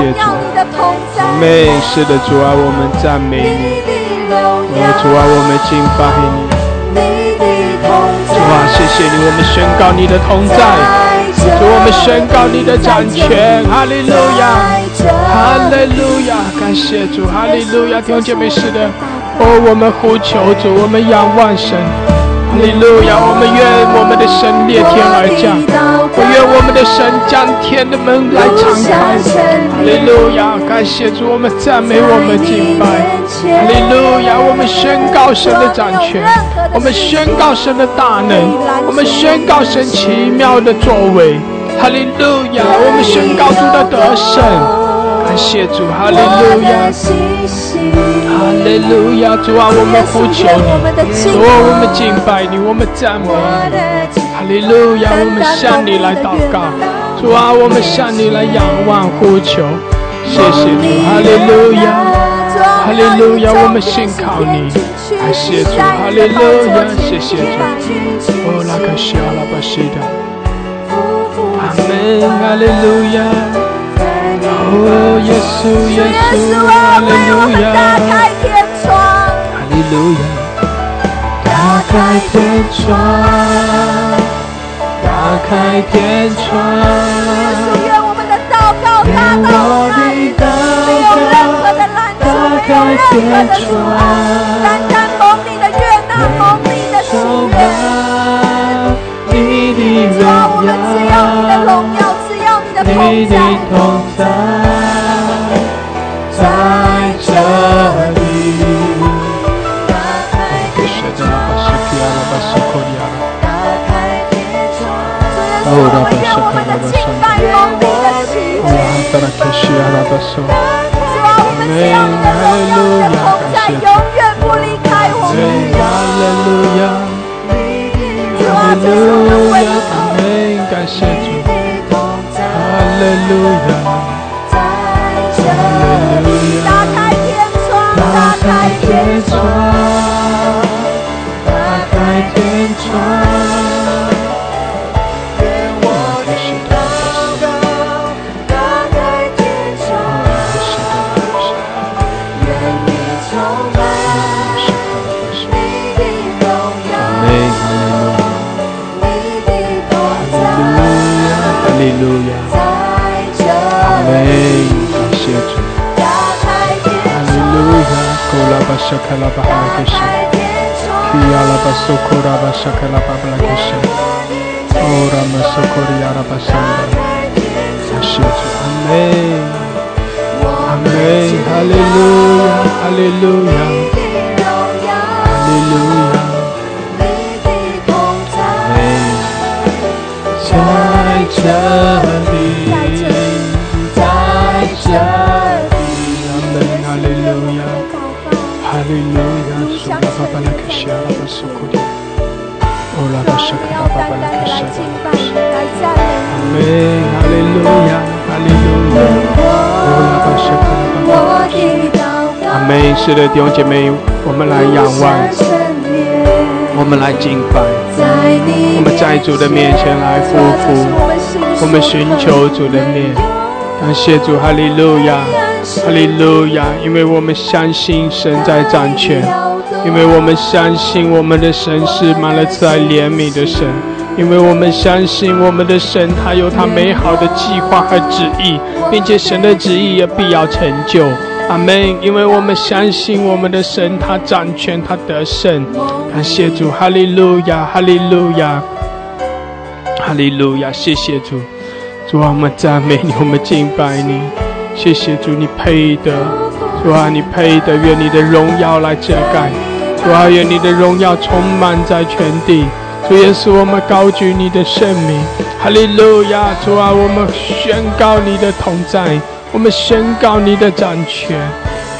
谢主。美是的主啊，我们赞美你。主啊，我们敬拜你。主啊，谢谢你，我们宣告你的同在。主，我们宣告你的掌权。哈利路亚，哈利路亚，感谢主，哈利路亚，弟兄姐妹是的。哦，我们呼求主，我们仰望神，哈利路亚！我们愿我们的神裂天而降，我愿我们的神将天的门来敞开，哈利路亚！感谢主，我们赞美，我们敬拜，哈利路亚！我们宣告神的掌权，我们宣告神的大能，我们宣告神奇妙的作为，哈利路亚！我们宣告主的得胜，感谢主，哈利路亚！哈利路亚，主啊，我们呼求你，主啊，我们敬拜。你，我们赞美你。哈利路亚，我们向你来祷告，主啊，我们向你来仰望呼求。谢谢主，哈利路亚，哈利路亚，我们信靠你。感谢主，哈利路亚，谢谢主。哦，拉克西阿拉巴西的，阿门，哈利路亚。哦，耶稣，耶稣，哈利路亚。打开天窗，哈利路亚，打开天窗，打开天窗。耶稣愿我们的祷告达到你，没有任何的拦阻，没有任何的阻碍，单单蒙你的悦纳，蒙你的喜悦。主啊，我们只要你的荣耀，只要你的同我阿拉巴索，主啊，我们只要你的荣耀、你的同在，永远不离开我们。哈利路亚，主啊，哈利这是我们唯路亚，一阿门，感谢主，哈利路亚，巴沙卡拉巴哈拉克西。开天窗，Kiala basokora basakala babla kesha. Ora masokori ara basanda. Ashetu. Amen. Amen. Hallelujah. Hallelujah. Hallelujah. 在这里，在这里，来赞美你。Amen. Hallelujah. Hallelujah. Ora basakala babla 我的祷告，阿妹，是的，弟兄姐妹，我们来仰望，神面，我们来敬拜，在你我们在主的面前来匍匐，我们寻求主的面，感谢主，哈利路亚，哈利路亚，因为我们相信神在掌权，因为我们相信我们的神是满了慈爱怜悯的神，因为我们相信我们的神他有他美好的计划和旨意，并且神的旨意也必要成就。阿门！因为我们相信我们的神，他掌权，他得胜。感谢主，哈利路亚，哈利路亚，哈利路亚！谢谢主，主啊，我们赞美你，我们敬拜你。谢谢主，你配得，主啊，你配得，愿你的荣耀来遮盖，主啊，愿你的荣耀充满在全地。主耶稣，我们高举你的圣名，哈利路亚！主啊，我们宣告你的同在，我们宣告你的掌权。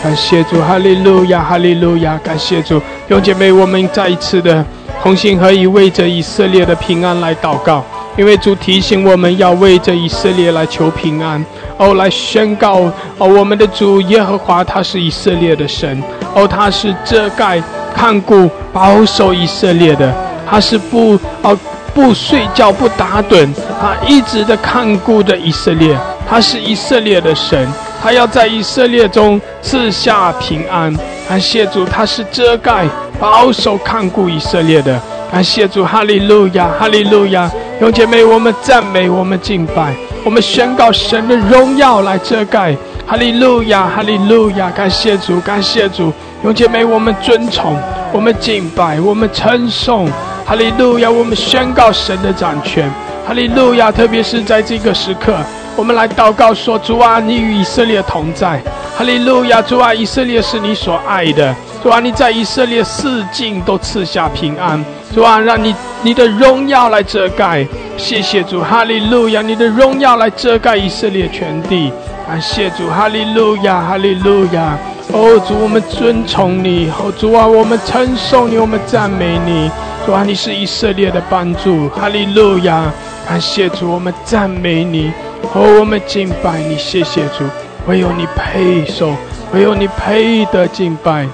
感谢主，哈利路亚，哈利路亚！感谢主，弟兄姐妹，我们再一次的同心合意，为着以色列的平安来祷告。因为主提醒我们要为着以色列来求平安，哦，来宣告哦，我们的主耶和华他是以色列的神，哦，他是遮盖、看顾、保守以色列的，他是不哦不睡觉、不打盹，他一直的看顾着以色列，他是以色列的神，他要在以色列中赐下平安。感谢主，他是遮盖、保守、看顾以色列的。感谢主，哈利路亚，哈利路亚！弟兄姐妹，我们赞美，我们敬拜，我们宣告神的荣耀来遮盖。哈利路亚，哈利路亚！感谢主，感谢主！永姐妹，我们尊崇，我们敬拜，我们称颂。哈利路亚！我们宣告神的掌权。哈利路亚！特别是在这个时刻，我们来祷告说：主啊，你与以色列同在。哈利路亚！主啊，以色列是你所爱的。主啊，你在以色列四境都赐下平安。主啊，让你你的荣耀来遮盖。谢谢主，哈利路亚！你的荣耀来遮盖以色列全地。感谢主，哈利路亚，哈利路亚！哦，主，我们尊崇你。哦，主啊，我们称颂你，我们赞美你。主啊，你是以色列的帮助。哈利路亚！感谢主，我们赞美你。哦，我们敬拜你。谢谢主，唯有你配受，唯有你配得敬拜。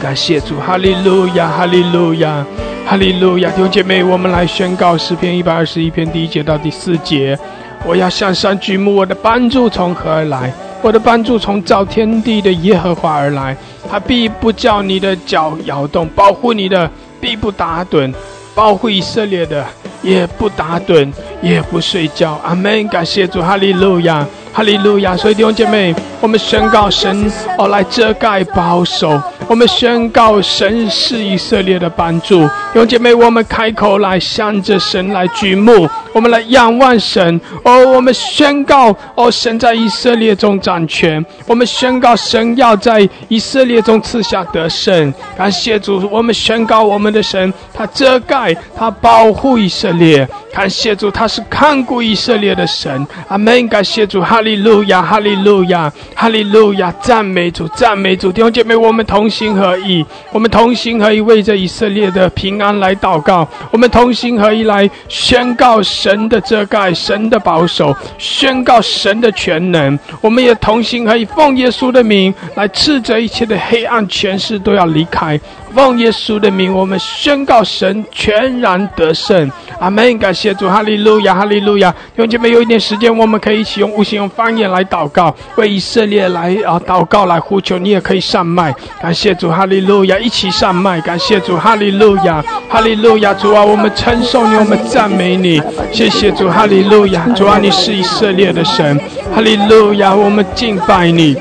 感谢主，哈利路亚，哈利路亚，哈利路亚！弟兄姐妹，我们来宣告诗篇一百二十一篇第一节到第四节。我要向上举目，我的帮助从何而来？我的帮助从造天地的耶和华而来。他必不叫你的脚摇动，保护你的必不打盹，保护以色列的也不打盹，也不睡觉。阿门！感谢主，哈利路亚，哈利路亚！所以弟兄姐妹，我们宣告神哦来遮盖保守，我们宣告神是以色列的帮助。弟兄姐妹，我们开口来向着神来举目，我们来仰望神哦，我们宣告哦，神在以色列中掌权，我们宣告神要在以色列中赐下得胜。感谢主，我们宣告我们的神，他遮盖，他保护以色列。感谢主，他是看顾以色列的神。阿门！感谢主，哈哈利路亚，哈利路亚，哈利路亚！赞美主，赞美主！弟兄姐妹，我们同心合意，我们同心合意为着以色列的平安来祷告，我们同心合意来宣告神的遮盖、神的保守，宣告神的全能。我们也同心合意奉耶稣的名来斥责一切的黑暗权势都要离开。奉耶稣的名，我们宣告神全然得胜。阿门！感谢主，哈利路亚，哈利路亚。弟兄姐妹，有一点时间，我们可以一起用无形用方言来祷告，为以色列来啊祷告，来呼求。你也可以上麦。感谢主，哈利路亚，一起上麦。感谢主，哈利路亚，哈利路亚。主啊，我们称颂你，我们赞美你。谢谢主，哈利路亚。主啊，你是以色列的神。哈利路亚，我们敬拜你。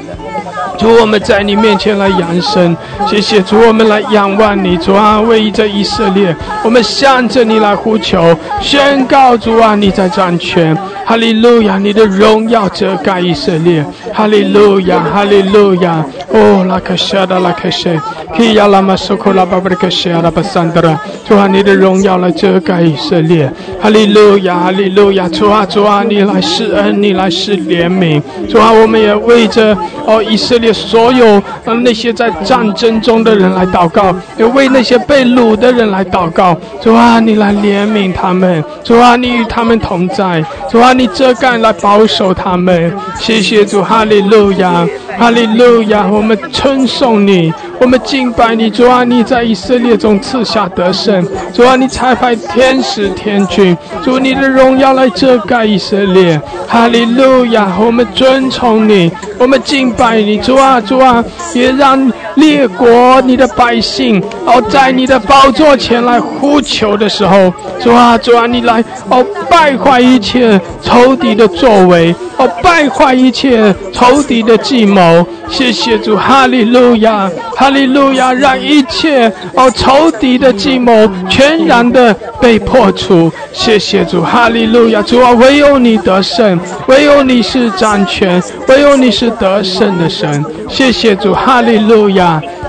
主，我们在你面前来扬声，谢谢主，我们来仰望你，主啊，为着以色列，我们向着你来呼求，宣告主啊，你在掌权，哈利路亚，你的荣耀遮盖以色列，哈利路亚，哈利路亚，哦，拉克夏达拉克谢，基亚拉马苏库拉巴布克谢阿拉巴桑德拉，主啊，你的荣耀来遮盖以色列，哈利路亚，哈利路亚，主啊，主啊，你来施恩，你来施怜悯，主啊，我们也为着哦以色列。所有让那些在战争中的人来祷告，也为那些被掳的人来祷告。主啊，你来怜悯他们。主啊，你与他们同在。主啊，你遮盖来保守他们。谢谢主，哈利路亚，哈利路亚。我们称颂你，我们敬拜你。主啊，你在以色列中赐下得胜。主啊，你差派天使天军。主，你的荣耀来遮盖以色列。哈利路亚，我们尊崇你，我们敬拜你。主主啊，主啊，别让列国你的百姓哦，在你的宝座前来呼求的时候，主啊，主啊，你来哦，败坏一切仇敌的作为，哦，败坏一切仇敌的计谋。谢谢主，哈利路亚，哈利路亚，让一切哦仇敌的计谋全然的被破除。谢谢主，哈利路亚，主啊，唯有你得胜，唯有你是掌权，唯有你是得胜的神。谢谢主，哈利路亚，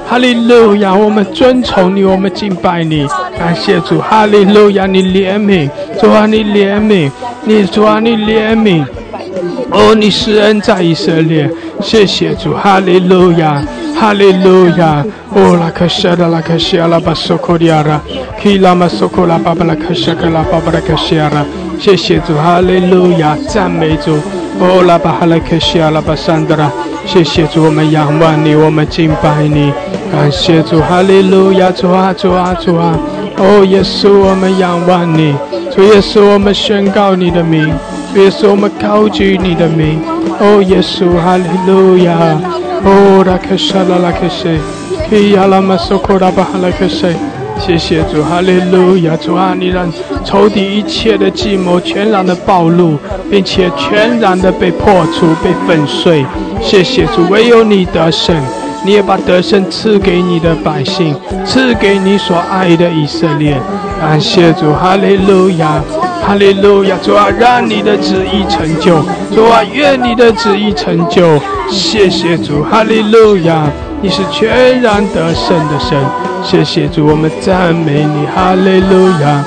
哈利路亚，我们尊崇你，我们敬拜你。感谢主，哈利路亚，你怜悯，主啊，你怜悯，你主啊，你怜悯。哦，你施恩在以色列，谢谢主，哈利路亚，哈利路亚。哦，拉克谢的拉克谢阿拉巴索库利亚拉，基拉马索库拉巴巴拉克谢克拉巴巴拉克谢拉，谢谢主，哈利路亚，赞美主。哦，拉巴哈拉克谢拉巴桑德拉，谢谢主，我们仰望你，我们敬拜你，感谢主，哈利路亚，主啊，主啊，主啊。哦，耶稣，我们仰望你，主耶稣，我们宣告你的名。主耶稣，我们高举你的名。哦，耶稣，哈利路亚。哦，拉克沙拉拉克西，基亚拉马苏库拉巴哈拉克西。谢谢主，哈利路亚。主啊，你让仇敌一切的计谋全然的暴露，并且全然的被破除、被粉碎。谢谢主，唯有你得胜。你也把得胜赐给你的百姓，赐给你所爱的以色列。感谢主，哈利路亚。哈利路亚，主啊，让你的旨意成就，主啊，愿你的旨意成就。谢谢主，哈利路亚，你是全然得胜的神。谢谢主，我们赞美你，哈利路亚，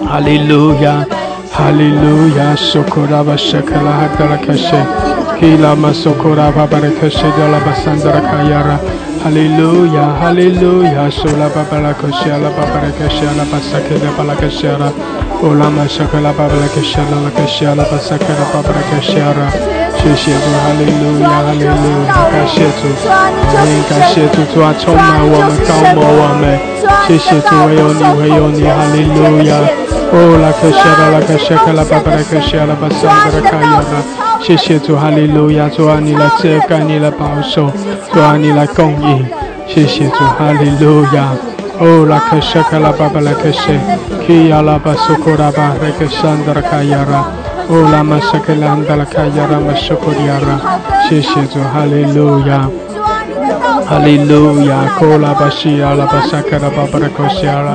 哈利路亚，哈利路亚。苏库拉巴舍克拉哈德拉克谢，基拉马苏库拉巴巴拉克谢德拉巴桑德拉卡亚拉。哈利路亚，哈利路亚，苏拉巴巴拉克谢拉巴巴拉克谢拉巴萨克德巴拉克谢拉。拉玛沙克拉巴巴拉克夏拉拉克夏拉巴萨克拉巴巴拉克夏拉，谢谢主，哈利路亚，哈利路亚，感谢主，阿门，感谢主，主啊，充满我们，高摩我们，谢谢主，唯有你，唯有你，哈利路亚。哦，拉克夏拉拉克夏克拉巴巴拉克夏拉巴萨巴拉卡亚拉，谢谢主，哈利路亚，主啊，你来遮盖，你来保守，主啊，你来供应，谢谢主，哈利路亚。哦，拉克夏克拉巴巴拉克谢。基亚拉巴苏库拉巴雷克山德拉卡亚拉，哦，拉玛萨克兰达拉卡亚拉玛苏库利亚拉，谢谢主，哈利路亚。主啊，你的道哈利路亚，科拉巴西亚拉巴萨克拉巴巴拉科西亚拉，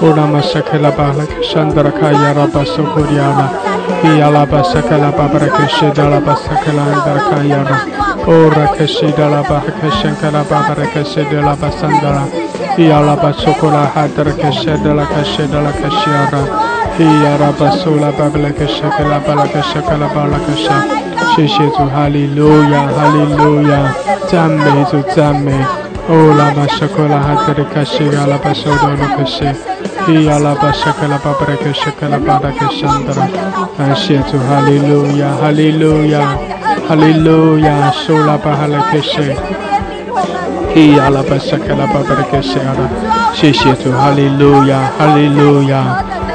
乌拉玛萨克拉巴拉克山达拉卡亚拉巴苏库利亚拉，伊亚拉巴萨克拉巴巴拉克西达拉巴萨克拉达拉卡亚拉，乌拉克西达拉巴哈克山卡拉巴巴拉克西达拉巴桑达拉，伊亚拉巴苏库拉哈达拉克西达拉卡西达拉卡西亚拉，伊亚拉巴苏拉巴巴拉克西克拉巴拉克西克拉巴拉克西。谢谢主，哈利路亚，哈利路亚，赞美主，赞美。哦，拉巴沙克拉哈德里卡西，阿拉巴苏多鲁克西，伊阿拉巴沙克拉巴巴拉克西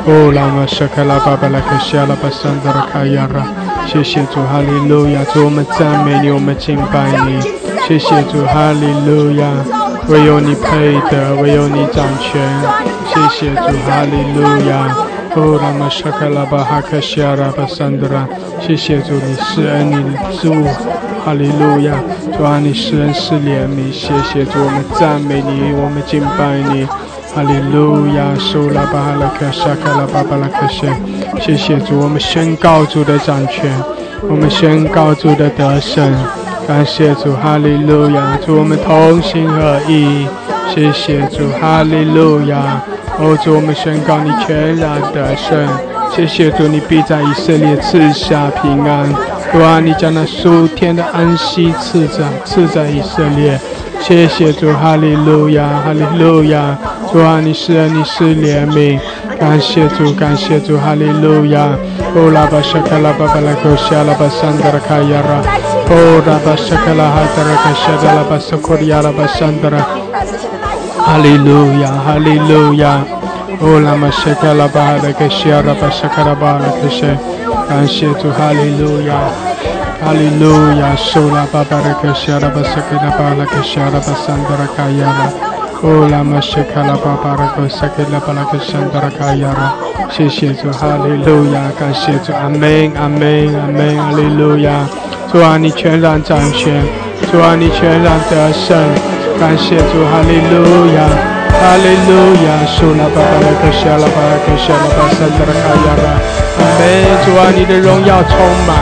哦，拉玛沙克拉巴巴拉克西阿拉巴桑德拉卡亚拉。谢谢主，哈利路亚！主，我们赞美你，我们敬拜你。谢谢主，哈利路亚！唯有你配得，唯有你掌权。谢谢主，哈利路亚！哦，拉玛沙卡拉巴哈克西阿拉巴桑德拉。谢谢主，你施恩，你主，哈利路亚！主啊，你施恩施怜悯。谢谢主，我们赞美你，我们敬拜你。哈利路亚，苏拉巴哈拉克沙卡拉巴巴拉克谢，谢谢主，我们宣告主的掌权，我们宣告主的得胜，感谢主，哈利路亚，主我们同心合意，谢谢主，哈利路亚，哦主我们宣告你全然得胜，谢谢主，你必在以色列赐下平安，主啊，你将那属天的安息赐在赐在以色列。谢谢主，哈利路亚，哈利路亚，主啊，你是，你是怜悯，感谢主，感谢主，哈利路亚。哦，拉巴沙卡拉巴巴拉科西阿拉巴桑德拉卡亚拉，哦，拉巴沙卡拉哈德拉卡西达拉巴苏库里亚拉巴桑德拉，哈利路亚，哈利路亚。哦，拉玛沙卡拉巴哈德卡西阿拉巴沙卡拉巴拉克西，感谢主，哈利路亚。哈利路亚，苏拉巴巴拉克西拉巴萨克拉巴拉克西拉巴桑德拉卡亚拉，哦拉玛西卡拉巴巴拉克萨克拉巴拉克桑德拉卡亚拉，谢谢主，哈利路亚，感谢主，阿门，阿门，阿门，哈利路亚，主啊，你全然掌权，主啊，你全然得胜，感谢主，哈利路亚，哈利路亚，苏拉巴巴拉克西阿，门，主啊，你的荣耀充满。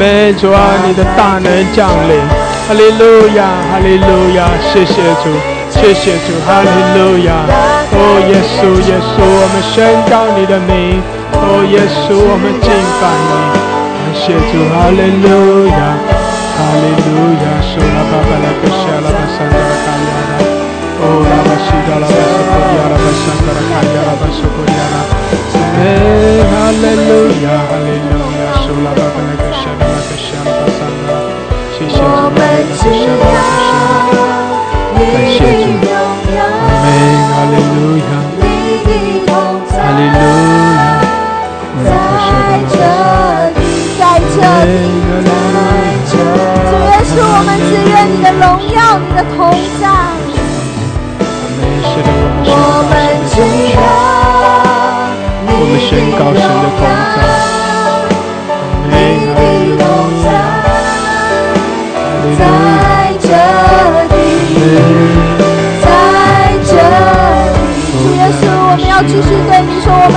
阿主啊，你的大能降临，哈利路亚，哈利路亚，谢谢主，谢谢主，哈利路亚，哦，耶稣，耶稣，我们宣告你的名，哦，耶稣，我们敬拜你，感谢主，哈利路亚，哈利路亚，苏拉巴巴拉克西拉巴桑拉卡亚拉，哦，拉巴西达拉巴苏库亚拉巴桑拉卡亚拉巴苏库亚拉，门，利路亚，哈利路亚，苏拉巴巴拉克西拉。我们只要你的荣耀，哈利路亚，你的同在，哈利路亚，在这里，在这里，在这主里，耶稣，我们只愿你的荣耀，你的同在。宣告神的同在。你的同在，在这里，在这里。主耶稣，我们要继续对你说，我们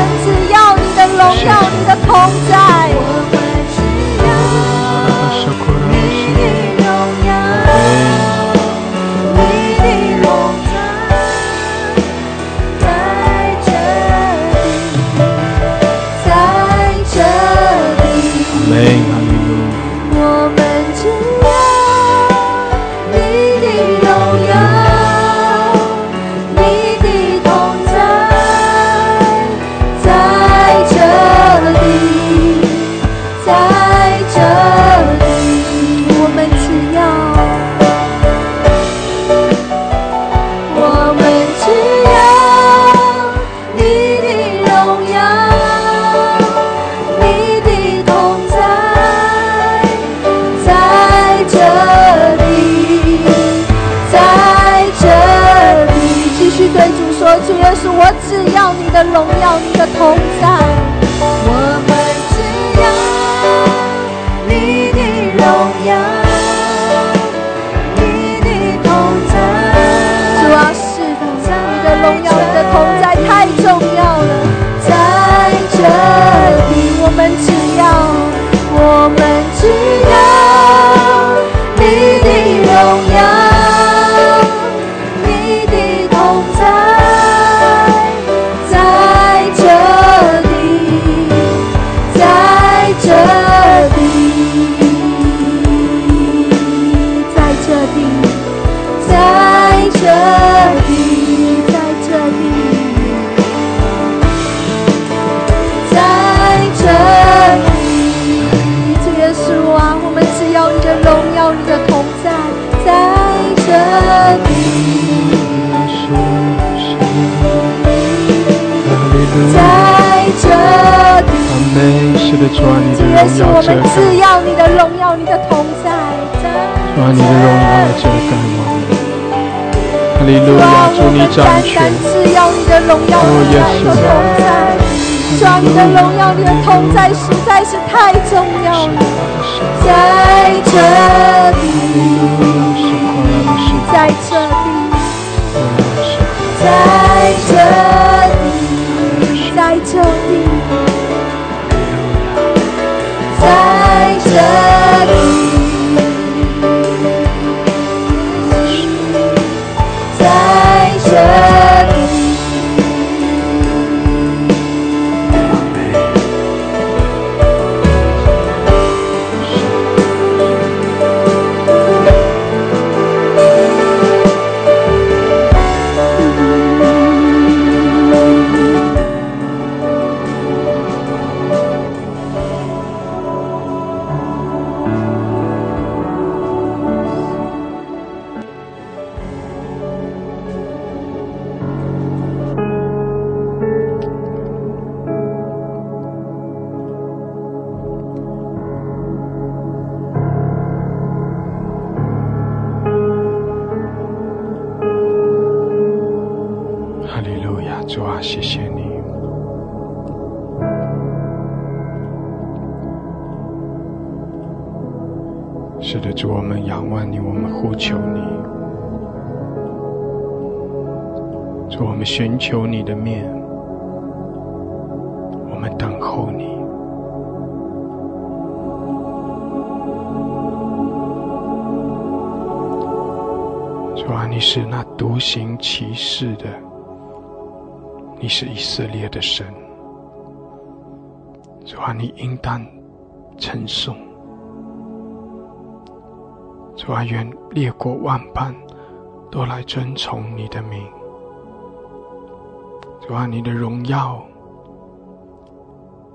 主啊，你的荣耀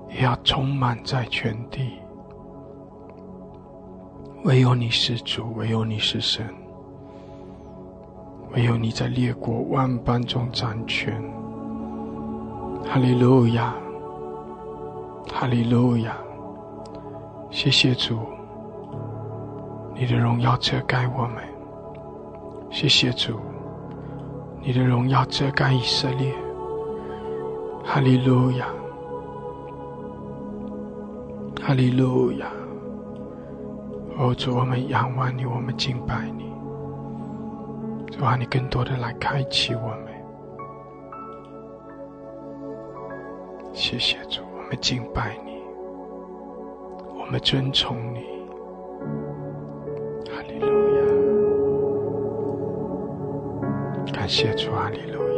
也要充满在全地。唯有你是主，唯有你是神。唯有你在列国万邦中掌权。哈利路亚，哈利路亚！谢谢主，你的荣耀遮盖我们。谢谢主，你的荣耀遮盖以色列。哈利路亚，哈利路亚！哦，主，我们仰望你，我们敬拜你。主啊，你更多的来开启我们。谢谢主，我们敬拜你，我们尊崇你。哈利路亚，感谢主，哈利路亚。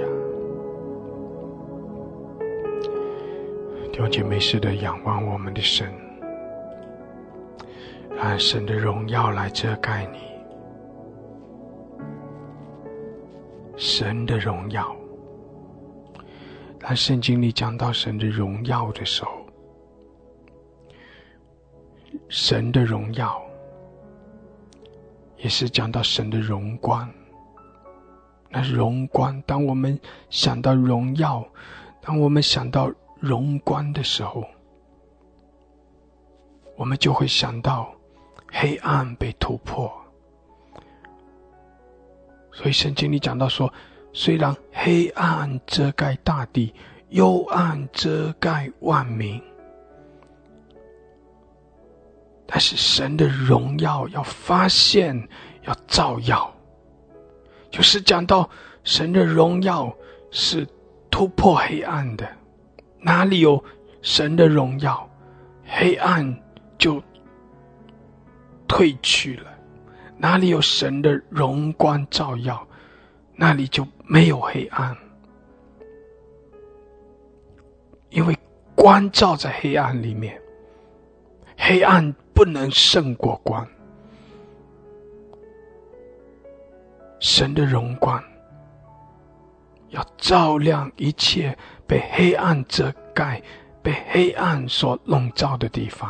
弟兄姐妹，是的，仰望我们的神，让神的荣耀来遮盖你。神的荣耀。当圣经里讲到神的荣耀的时候，神的荣耀也是讲到神的荣光。那荣光，当我们想到荣耀，当我们想到荣光的时候，我们就会想到黑暗被突破。所以圣经里讲到说，虽然黑暗遮盖大地，幽暗遮盖万民，但是神的荣耀要发现，要照耀，就是讲到神的荣耀是突破黑暗的。哪里有神的荣耀，黑暗就退去了；哪里有神的荣光照耀，那里就没有黑暗。因为光照在黑暗里面，黑暗不能胜过光。神的荣光要照亮一切被黑暗遮盖、被黑暗所笼罩的地方。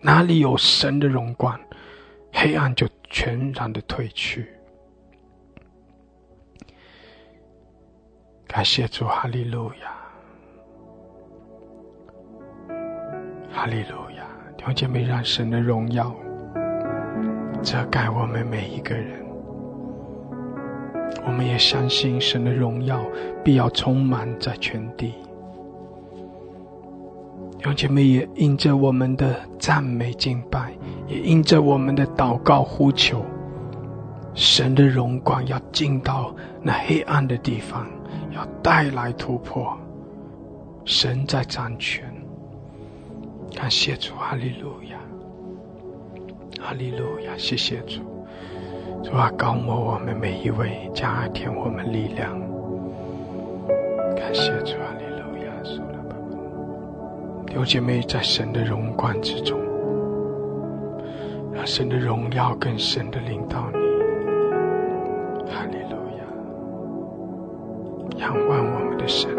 哪里有神的荣光，黑暗就全然的退去。感谢主，哈利路亚。哈利路亚，弟兄姐妹，让神的荣耀遮盖我们每一个人。我们也相信神的荣耀必要充满在全地。弟兄姐妹，也因着我们的赞美敬拜，也因着我们的祷告呼求，神的荣光要进到那黑暗的地方，要带来突破。神在掌权。感谢主，哈利路亚，哈利路亚，谢谢主，主啊，高摩我们每一位，加添我们力量。感谢主，哈利路亚，苏拉巴巴，弟兄姐妹在神的荣光之中，让神的荣耀更深的领导你。哈利路亚，仰望我们的神，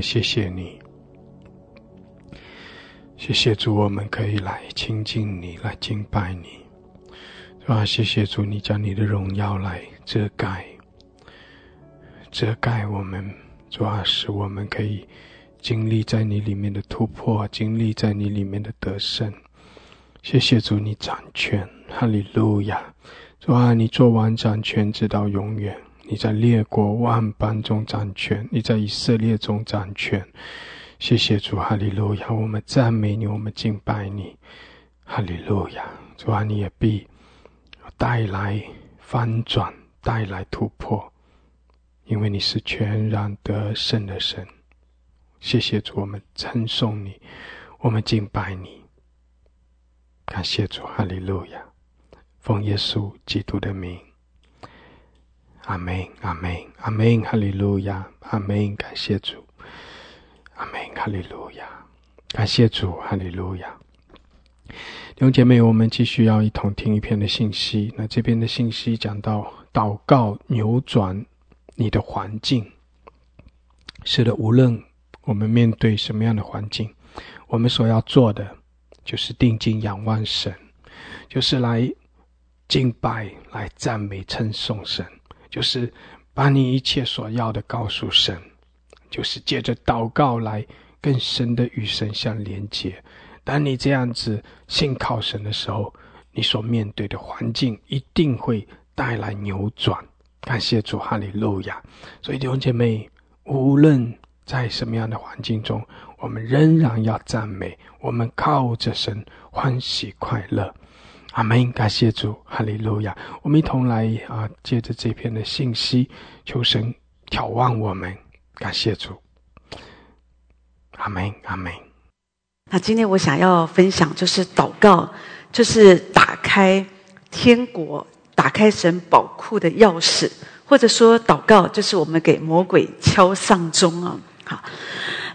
谢谢你，谢谢谢主，我们可以来亲近你，来敬拜你。主啊，谢谢主，你将你的荣耀来遮盖，遮盖我们。主啊，使我们可以经历在你里面的突破，经历在你里面的得胜。谢谢主，你掌权，哈利路亚。主啊，你做完掌权，直到永远。你在列国万邦中掌权，你在以色列中掌权。谢谢主，哈利路亚！我们赞美你，我们敬拜你，哈利路亚！主啊，你也必带来翻转，带来突破，因为你是全然得胜的神。谢谢主，我们称颂你，我们敬拜你。感谢主，哈利路亚！奉耶稣基督的名，阿门，阿门，阿门，哈利路亚，阿门！感谢主。阿门，哈利路亚，感谢主，哈利路亚。弟兄姐妹，我们继续要一同听一篇的信息。那这边的信息讲到祷告扭转你的环境。是的，无论我们面对什么样的环境，我们所要做的就是定睛仰望神，就是来敬拜、来赞美、称颂神，就是把你一切所要的告诉神。就是借着祷告来更深的与神相连接。当你这样子信靠神的时候，你所面对的环境一定会带来扭转。感谢主，哈利路亚！所以弟兄姐妹，无论在什么样的环境中，我们仍然要赞美，我们靠着神欢喜快乐。阿门！感谢主，哈利路亚！我们一同来啊，借着这篇的信息，求神眺望我们。感谢主，阿门，阿门。那今天我想要分享，就是祷告，就是打开天国、打开神宝库的钥匙，或者说祷告就是我们给魔鬼敲丧钟啊。好，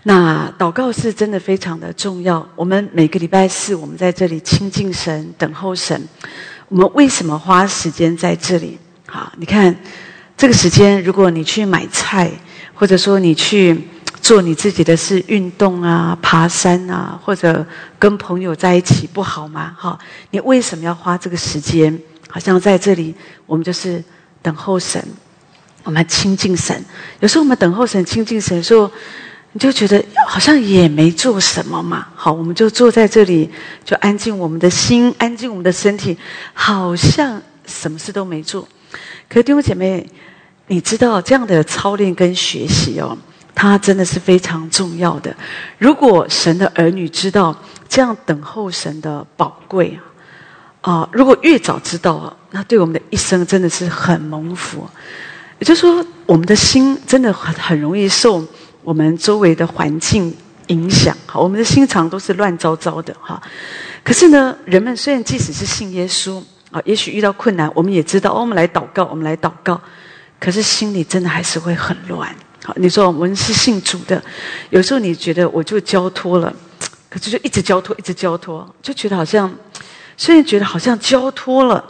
那祷告是真的非常的重要。我们每个礼拜四，我们在这里亲近神、等候神。我们为什么花时间在这里？好，你看这个时间，如果你去买菜。或者说你去做你自己的事，运动啊、爬山啊，或者跟朋友在一起，不好吗？哈，你为什么要花这个时间？好像在这里，我们就是等候神，我们亲近神。有时候我们等候神、亲近神的时候，你就觉得好像也没做什么嘛。好，我们就坐在这里，就安静我们的心，安静我们的身体，好像什么事都没做。可是弟兄姐妹。你知道这样的操练跟学习哦，它真的是非常重要的。如果神的儿女知道这样等候神的宝贵啊，啊，如果越早知道啊，那对我们的一生真的是很蒙福。也就是说，我们的心真的很很容易受我们周围的环境影响。好，我们的心肠都是乱糟糟的哈。可是呢，人们虽然即使是信耶稣啊，也许遇到困难，我们也知道哦，我们来祷告，我们来祷告。可是心里真的还是会很乱。好，你说我们是信主的，有时候你觉得我就交托了，可是就一直交托，一直交托，就觉得好像虽然觉得好像交托了，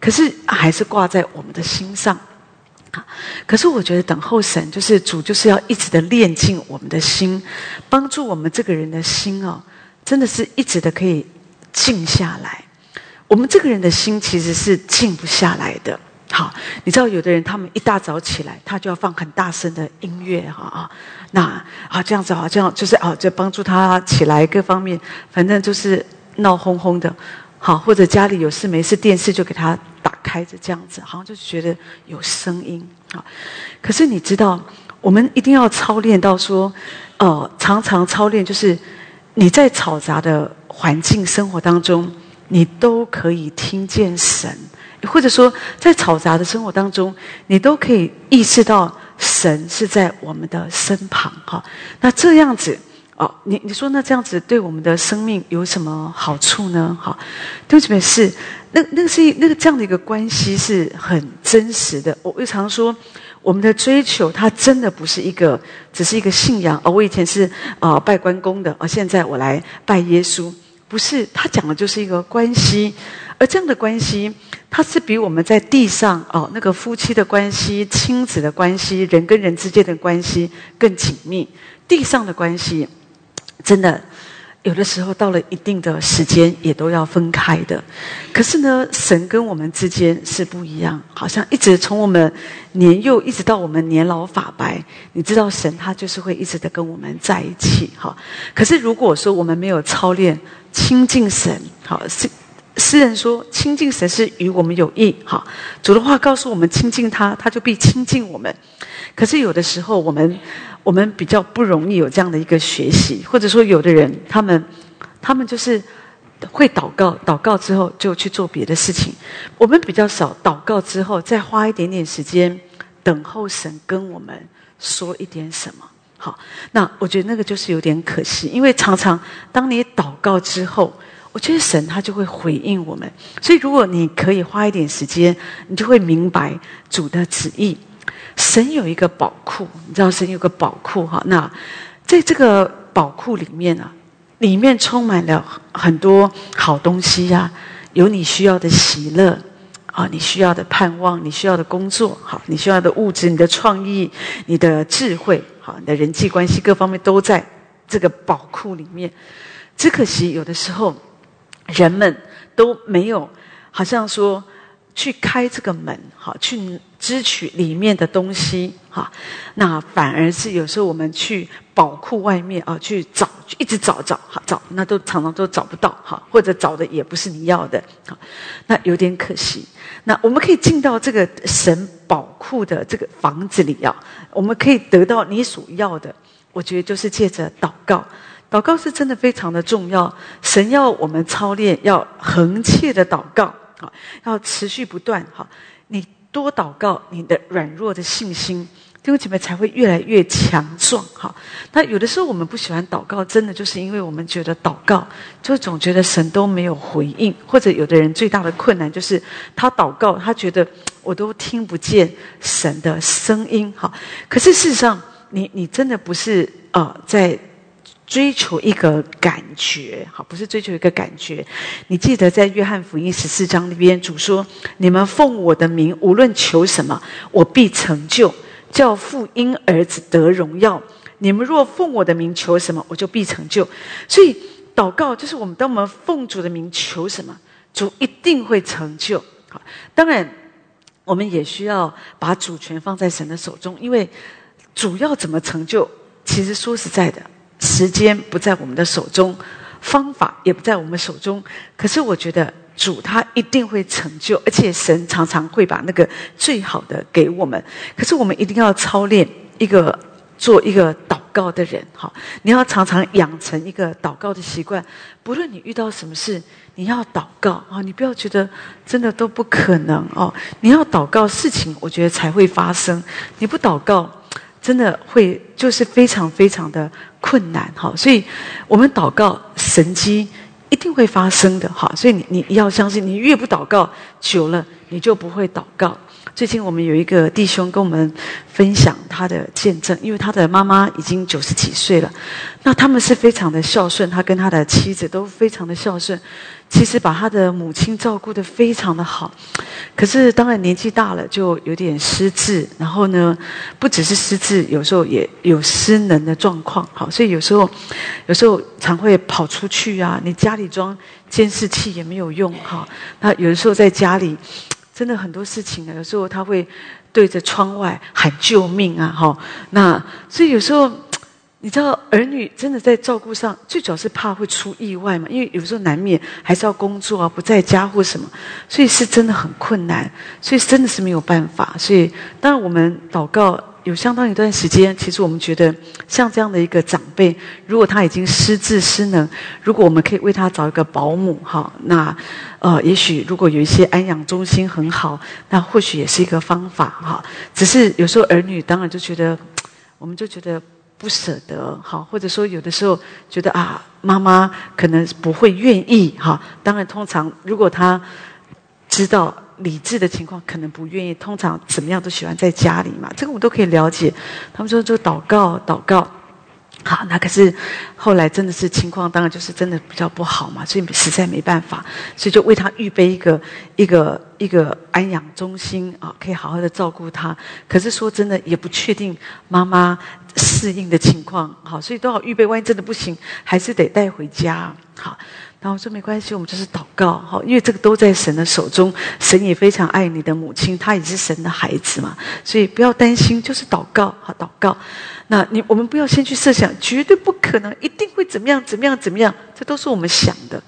可是还是挂在我们的心上。可是我觉得等候神，就是主就是要一直的炼净我们的心，帮助我们这个人的心哦，真的是一直的可以静下来。我们这个人的心其实是静不下来的。好，你知道有的人他们一大早起来，他就要放很大声的音乐，哈啊，那啊这样子啊，这样就是啊，就帮助他起来，各方面反正就是闹哄哄的，好，或者家里有事没事，电视就给他打开着，这样子，好像就觉得有声音，好。可是你知道，我们一定要操练到说，呃，常常操练，就是你在嘈杂的环境生活当中，你都可以听见神。或者说，在嘈杂的生活当中，你都可以意识到神是在我们的身旁，哈。那这样子，哦，你你说那这样子对我们的生命有什么好处呢？哈，对不起，是那那是那个这样的一个关系是很真实的。我我常说，我们的追求它真的不是一个，只是一个信仰。哦，我以前是啊拜关公的，哦，现在我来拜耶稣，不是他讲的就是一个关系，而这样的关系。它是比我们在地上哦那个夫妻的关系、亲子的关系、人跟人之间的关系更紧密。地上的关系，真的有的时候到了一定的时间，也都要分开的。可是呢，神跟我们之间是不一样，好像一直从我们年幼一直到我们年老发白，你知道，神他就是会一直的跟我们在一起。哈，可是如果说我们没有操练亲近神，好，诗诗人说亲近神是与我们有益。哈，主的话告诉我们亲近他，他就必亲近我们。可是有的时候我们。我们比较不容易有这样的一个学习，或者说有的人他们，他们就是会祷告，祷告之后就去做别的事情。我们比较少祷告之后再花一点点时间等候神跟我们说一点什么。好，那我觉得那个就是有点可惜，因为常常当你祷告之后，我觉得神他就会回应我们。所以如果你可以花一点时间，你就会明白主的旨意。神有一个宝库，你知道神有个宝库哈？那在这个宝库里面啊，里面充满了很多好东西呀，有你需要的喜乐啊，你需要的盼望，你需要的工作，好，你需要的物质，你的创意，你的智慧，好，你的人际关系各方面都在这个宝库里面。只可惜有的时候人们都没有，好像说。去开这个门，哈，去支取里面的东西，哈，那反而是有时候我们去宝库外面啊，去找，一直找找，哈，找，那都常常都找不到，哈，或者找的也不是你要的，哈，那有点可惜。那我们可以进到这个神宝库的这个房子里啊，我们可以得到你所要的。我觉得就是借着祷告，祷告是真的非常的重要。神要我们操练，要恒切的祷告。要持续不断，哈！你多祷告，你的软弱的信心，弟兄姐妹才会越来越强壮，哈！那有的时候我们不喜欢祷告，真的就是因为我们觉得祷告，就总觉得神都没有回应，或者有的人最大的困难就是他祷告，他觉得我都听不见神的声音，哈！可是事实上，你你真的不是啊，在。追求一个感觉，好，不是追求一个感觉。你记得在约翰福音十四章那边，主说：“你们奉我的名，无论求什么，我必成就，叫父因儿子得荣耀。你们若奉我的名求什么，我就必成就。”所以，祷告就是我们当我们奉主的名求什么，主一定会成就。好，当然，我们也需要把主权放在神的手中，因为主要怎么成就，其实说实在的。时间不在我们的手中，方法也不在我们手中。可是我觉得主他一定会成就，而且神常常会把那个最好的给我们。可是我们一定要操练一个做一个祷告的人，哈！你要常常养成一个祷告的习惯。不论你遇到什么事，你要祷告啊！你不要觉得真的都不可能哦。你要祷告，事情我觉得才会发生。你不祷告。真的会就是非常非常的困难哈，所以我们祷告神机一定会发生的哈，所以你你要相信，你越不祷告久了，你就不会祷告。最近我们有一个弟兄跟我们分享他的见证，因为他的妈妈已经九十几岁了，那他们是非常的孝顺，他跟他的妻子都非常的孝顺。其实把他的母亲照顾得非常的好，可是当然年纪大了就有点失智，然后呢，不只是失智，有时候也有失能的状况。好，所以有时候，有时候常会跑出去啊。你家里装监视器也没有用哈。那有的时候在家里，真的很多事情啊。有时候他会对着窗外喊救命啊哈。那所以有时候。你知道儿女真的在照顾上，最主要是怕会出意外嘛？因为有时候难免还是要工作啊，不在家或什么，所以是真的很困难，所以真的是没有办法。所以当然我们祷告有相当一段时间，其实我们觉得像这样的一个长辈，如果他已经失智失能，如果我们可以为他找一个保姆，哈，那呃，也许如果有一些安养中心很好，那或许也是一个方法哈。只是有时候儿女当然就觉得，我们就觉得。不舍得，哈，或者说有的时候觉得啊，妈妈可能不会愿意，哈。当然，通常如果他知道理智的情况，可能不愿意。通常怎么样都喜欢在家里嘛，这个我们都可以了解。他们说就祷告，祷告。好，那可是后来真的是情况，当然就是真的比较不好嘛，所以实在没办法，所以就为他预备一个一个一个安养中心啊，可以好好的照顾他。可是说真的，也不确定妈妈适应的情况，好，所以都好预备，万一真的不行，还是得带回家。好，然后我说没关系，我们就是祷告，好，因为这个都在神的手中，神也非常爱你的母亲，她也是神的孩子嘛，所以不要担心，就是祷告，好，祷告。那你我们不要先去设想，绝对不可能，一定会怎么样怎么样怎么样，这都是我们想的。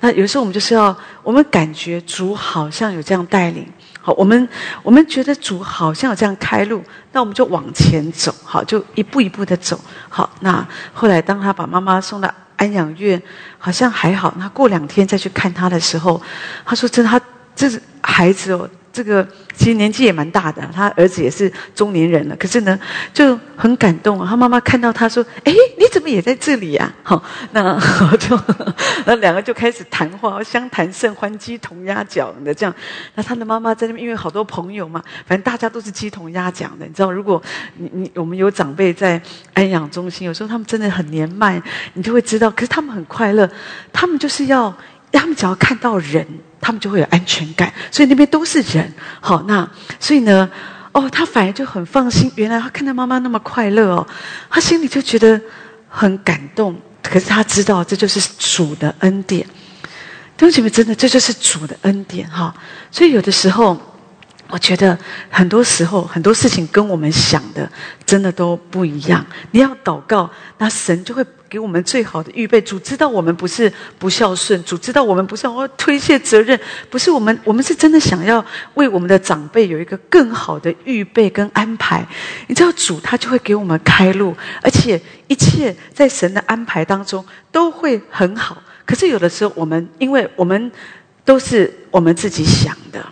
那有时候我们就是要，我们感觉主好像有这样带领，好，我们我们觉得主好像有这样开路，那我们就往前走，好，就一步一步的走，好。那后来当他把妈妈送到安养院，好像还好。那过两天再去看他的时候，他说：“真的，他这孩子哦。”这个其实年纪也蛮大的，他儿子也是中年人了。可是呢，就很感动。他妈妈看到他说：“哎，你怎么也在这里呀？”好，那 就 那两个就开始谈话，相谈甚欢，鸡同鸭讲的这样。那他的妈妈在那边，因为好多朋友嘛，反正大家都是鸡同鸭讲的。你知道，如果你你我们有长辈在安养中心，有时候他们真的很年迈，你就会知道。可是他们很快乐，他们就是要。他们只要看到人，他们就会有安全感，所以那边都是人。好，那所以呢，哦，他反而就很放心。原来他看到妈妈那么快乐哦，他心里就觉得很感动。可是他知道这就是主的恩典，弟兄姐妹，真的这就是主的恩典哈。所以有的时候。我觉得很多时候很多事情跟我们想的真的都不一样。你要祷告，那神就会给我们最好的预备。主知道我们不是不孝顺，主知道我们不是要推卸责任，不是我们，我们是真的想要为我们的长辈有一个更好的预备跟安排。你知道主他就会给我们开路，而且一切在神的安排当中都会很好。可是有的时候我们，因为我们都是我们自己想的。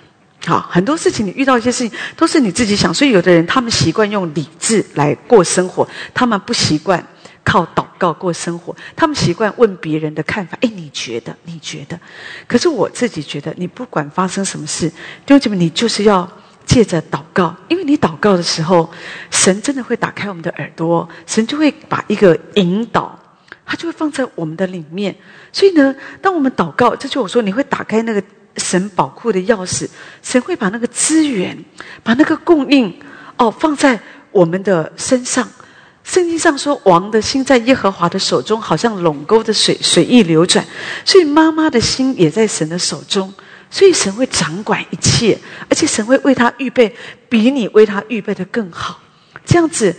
好，很多事情你遇到一些事情都是你自己想，所以有的人他们习惯用理智来过生活，他们不习惯靠祷告过生活，他们习惯问别人的看法。哎，你觉得？你觉得？可是我自己觉得，你不管发生什么事，弟兄姐妹，你就是要借着祷告，因为你祷告的时候，神真的会打开我们的耳朵，神就会把一个引导，他就会放在我们的里面。所以呢，当我们祷告，这就我说，你会打开那个。神宝库的钥匙，神会把那个资源，把那个供应，哦，放在我们的身上。圣经上说，王的心在耶和华的手中，好像垄沟的水，随意流转。所以妈妈的心也在神的手中，所以神会掌管一切，而且神会为他预备比你为他预备的更好。这样子，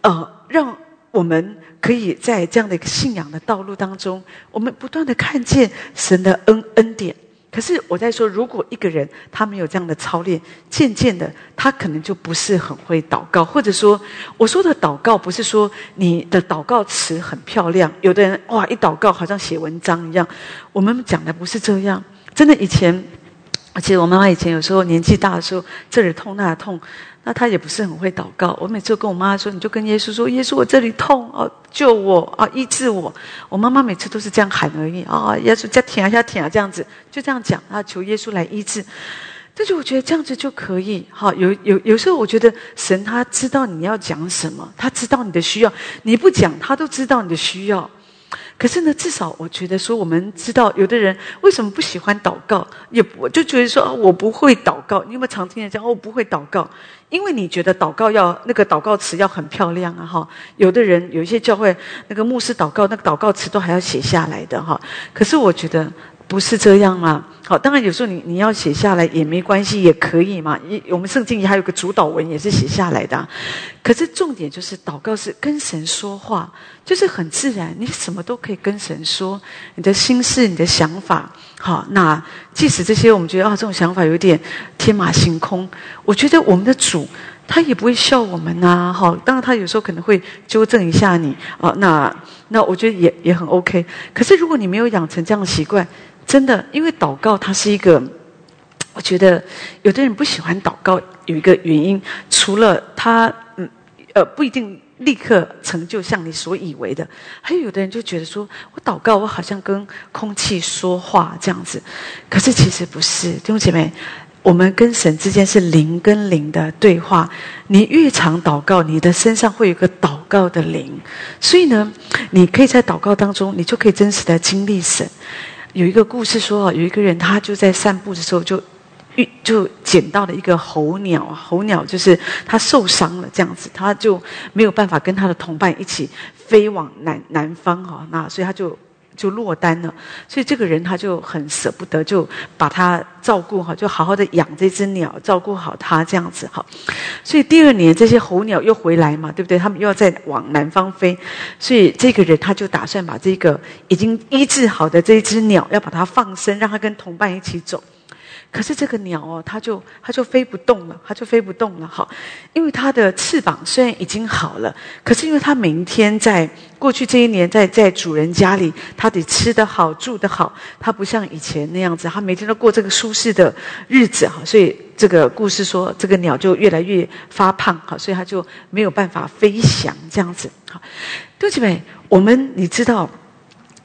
呃，让我们可以在这样的一个信仰的道路当中，我们不断的看见神的恩恩典。可是我在说，如果一个人他没有这样的操练，渐渐的他可能就不是很会祷告，或者说我说的祷告不是说你的祷告词很漂亮，有的人哇一祷告好像写文章一样。我们讲的不是这样，真的以前，而且我妈妈以前有时候年纪大的时候，这里痛那里痛。那他也不是很会祷告。我每次跟我妈妈说，你就跟耶稣说：“耶稣，我这里痛哦，救我啊，医治我。”我妈妈每次都是这样喊而已啊，耶稣再舔啊，再舔啊，这样子就这样讲啊，求耶稣来医治。但是我觉得这样子就可以哈。有有有时候，我觉得神他知道你要讲什么，他知道你的需要，你不讲，他都知道你的需要。可是呢，至少我觉得说，我们知道有的人为什么不喜欢祷告，也我就觉得说，我不会祷告。你有没有常听人讲，我不会祷告？因为你觉得祷告要那个祷告词要很漂亮啊，哈。有的人有一些教会那个牧师祷告，那个祷告词都还要写下来的哈。可是我觉得。不是这样啊？好，当然有时候你你要写下来也没关系，也可以嘛。一我们圣经里还有个主导文也是写下来的。可是重点就是祷告是跟神说话，就是很自然，你什么都可以跟神说，你的心事、你的想法。好，那即使这些我们觉得啊，这种想法有点天马行空，我觉得我们的主他也不会笑我们呐。好，当然他有时候可能会纠正一下你啊。那那我觉得也也很 OK。可是如果你没有养成这样的习惯，真的，因为祷告它是一个，我觉得有的人不喜欢祷告，有一个原因，除了他嗯呃不一定立刻成就像你所以为的，还有的人就觉得说我祷告，我好像跟空气说话这样子，可是其实不是，弟兄姐妹，我们跟神之间是灵跟灵的对话。你越常祷告，你的身上会有个祷告的灵。所以呢，你可以在祷告当中，你就可以真实的经历神。有一个故事说，有一个人他就在散步的时候就遇就捡到了一个候鸟，候鸟就是他受伤了这样子，他就没有办法跟他的同伴一起飞往南南方哈，那所以他就。就落单了，所以这个人他就很舍不得，就把它照顾好，就好好的养这只鸟，照顾好它这样子哈。所以第二年这些候鸟又回来嘛，对不对？他们又要再往南方飞，所以这个人他就打算把这个已经医治好的这只鸟，要把它放生，让它跟同伴一起走。可是这个鸟哦，它就它就飞不动了，它就飞不动了哈，因为它的翅膀虽然已经好了，可是因为它每天在过去这一年在在主人家里，它得吃得好住得好，它不像以前那样子，它每天都过这个舒适的日子哈，所以这个故事说这个鸟就越来越发胖哈，所以它就没有办法飞翔这样子哈。对不起，我们你知道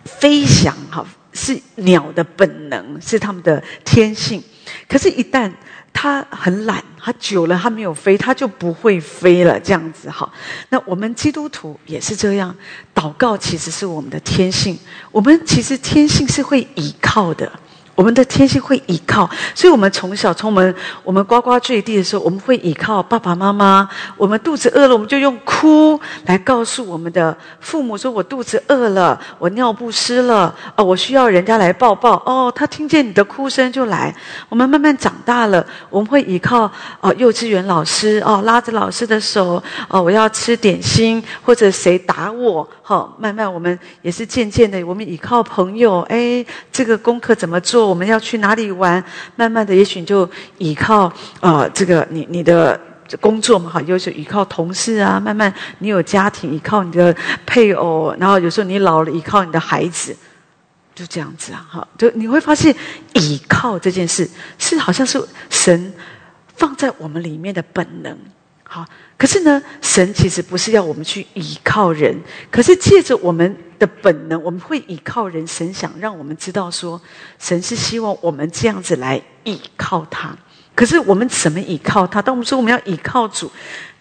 飞翔哈是鸟的本能，是它们的天性。可是，一旦他很懒，他久了他没有飞，他就不会飞了。这样子哈，那我们基督徒也是这样，祷告其实是我们的天性，我们其实天性是会倚靠的。我们的天性会倚靠，所以我们从小从我们我们呱呱坠地的时候，我们会倚靠爸爸妈妈。我们肚子饿了，我们就用哭来告诉我们的父母说：“我肚子饿了，我尿不湿了，哦，我需要人家来抱抱。”哦，他听见你的哭声就来。我们慢慢长大了，我们会倚靠哦，幼稚园老师哦，拉着老师的手哦，我要吃点心，或者谁打我，好，慢慢我们也是渐渐的，我们倚靠朋友。哎，这个功课怎么做？我们要去哪里玩？慢慢的，也许就依靠呃，这个你你的工作嘛，哈，有时候依靠同事啊。慢慢，你有家庭，依靠你的配偶，然后有时候你老了，依靠你的孩子，就这样子啊，哈。就你会发现，依靠这件事是好像是神放在我们里面的本能。好，可是呢，神其实不是要我们去依靠人，可是借着我们的本能，我们会依靠人。神想让我们知道说，神是希望我们这样子来依靠他。可是我们怎么依靠他？当我们说我们要依靠主，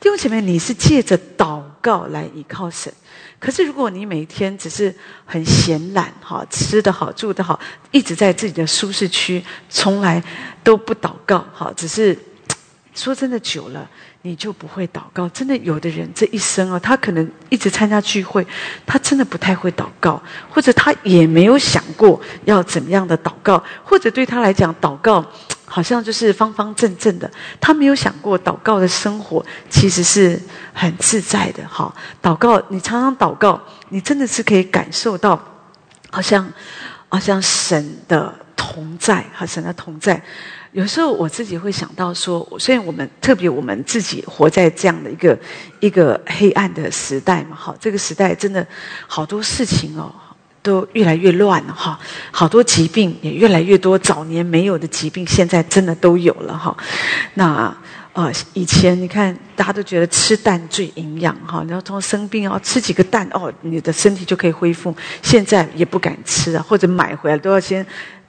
弟兄姐妹，你是借着祷告来依靠神。可是如果你每天只是很闲懒，哈，吃得好，住得好，一直在自己的舒适区，从来都不祷告，哈，只是说真的久了。你就不会祷告。真的，有的人这一生啊，他可能一直参加聚会，他真的不太会祷告，或者他也没有想过要怎么样的祷告，或者对他来讲，祷告好像就是方方正正的。他没有想过祷告的生活其实是很自在的。哈，祷告，你常常祷告，你真的是可以感受到，好像好像神的同在，和神的同在。有时候我自己会想到说，虽然我们特别我们自己活在这样的一个一个黑暗的时代嘛，哈，这个时代真的好多事情哦，都越来越乱了哈，好多疾病也越来越多，早年没有的疾病现在真的都有了哈。那呃，以前你看大家都觉得吃蛋最营养哈，然后从生病哦，吃几个蛋哦，你的身体就可以恢复。现在也不敢吃啊，或者买回来都要先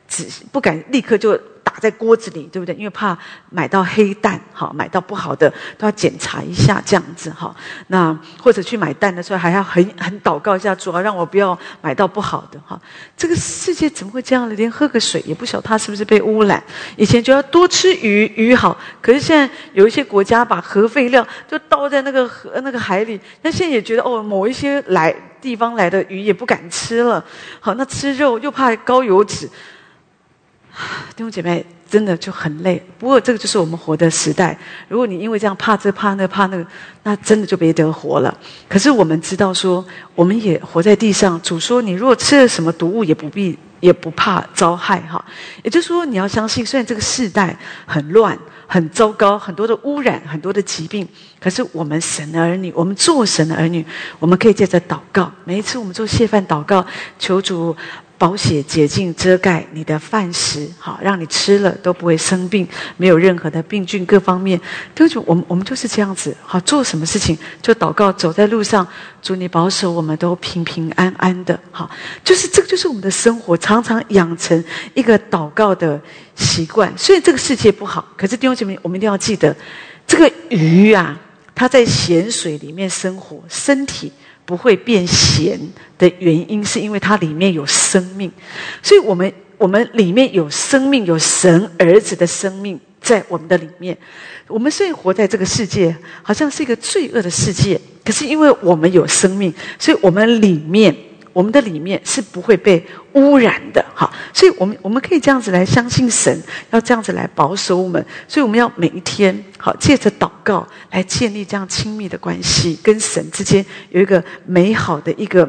只不敢立刻就。打在锅子里，对不对？因为怕买到黑蛋，哈，买到不好的都要检查一下，这样子哈。那或者去买蛋的时候，还要很很祷告一下，主要让我不要买到不好的哈。这个世界怎么会这样呢？连喝个水也不晓得它是不是被污染。以前就要多吃鱼，鱼好。可是现在有一些国家把核废料就倒在那个河、那个海里，那现在也觉得哦，某一些来地方来的鱼也不敢吃了。好，那吃肉又怕高油脂。弟兄姐妹，真的就很累。不过这个就是我们活的时代。如果你因为这样怕这怕那怕那个，那真的就没得活了。可是我们知道说，我们也活在地上。主说，你如果吃了什么毒物，也不必也不怕遭害哈。也就是说，你要相信，虽然这个世代很乱、很糟糕，很多的污染、很多的疾病，可是我们神的儿女，我们做神的儿女，我们可以借着祷告。每一次我们做谢饭祷告，求主。保血洁净遮盖你的饭食，好，让你吃了都不会生病，没有任何的病菌各方面。都就我们我们就是这样子，好，做什么事情就祷告，走在路上，祝你保守我们都平平安安的，好，就是这个就是我们的生活，常常养成一个祷告的习惯。虽然这个世界不好，可是弟兄姐妹，我们一定要记得，这个鱼啊，它在咸水里面生活，身体。不会变咸的原因，是因为它里面有生命，所以我们我们里面有生命，有神儿子的生命在我们的里面。我们虽然活在这个世界，好像是一个罪恶的世界，可是因为我们有生命，所以我们里面。我们的里面是不会被污染的，哈，所以我们我们可以这样子来相信神，要这样子来保守我们，所以我们要每一天好借着祷告来建立这样亲密的关系，跟神之间有一个美好的一个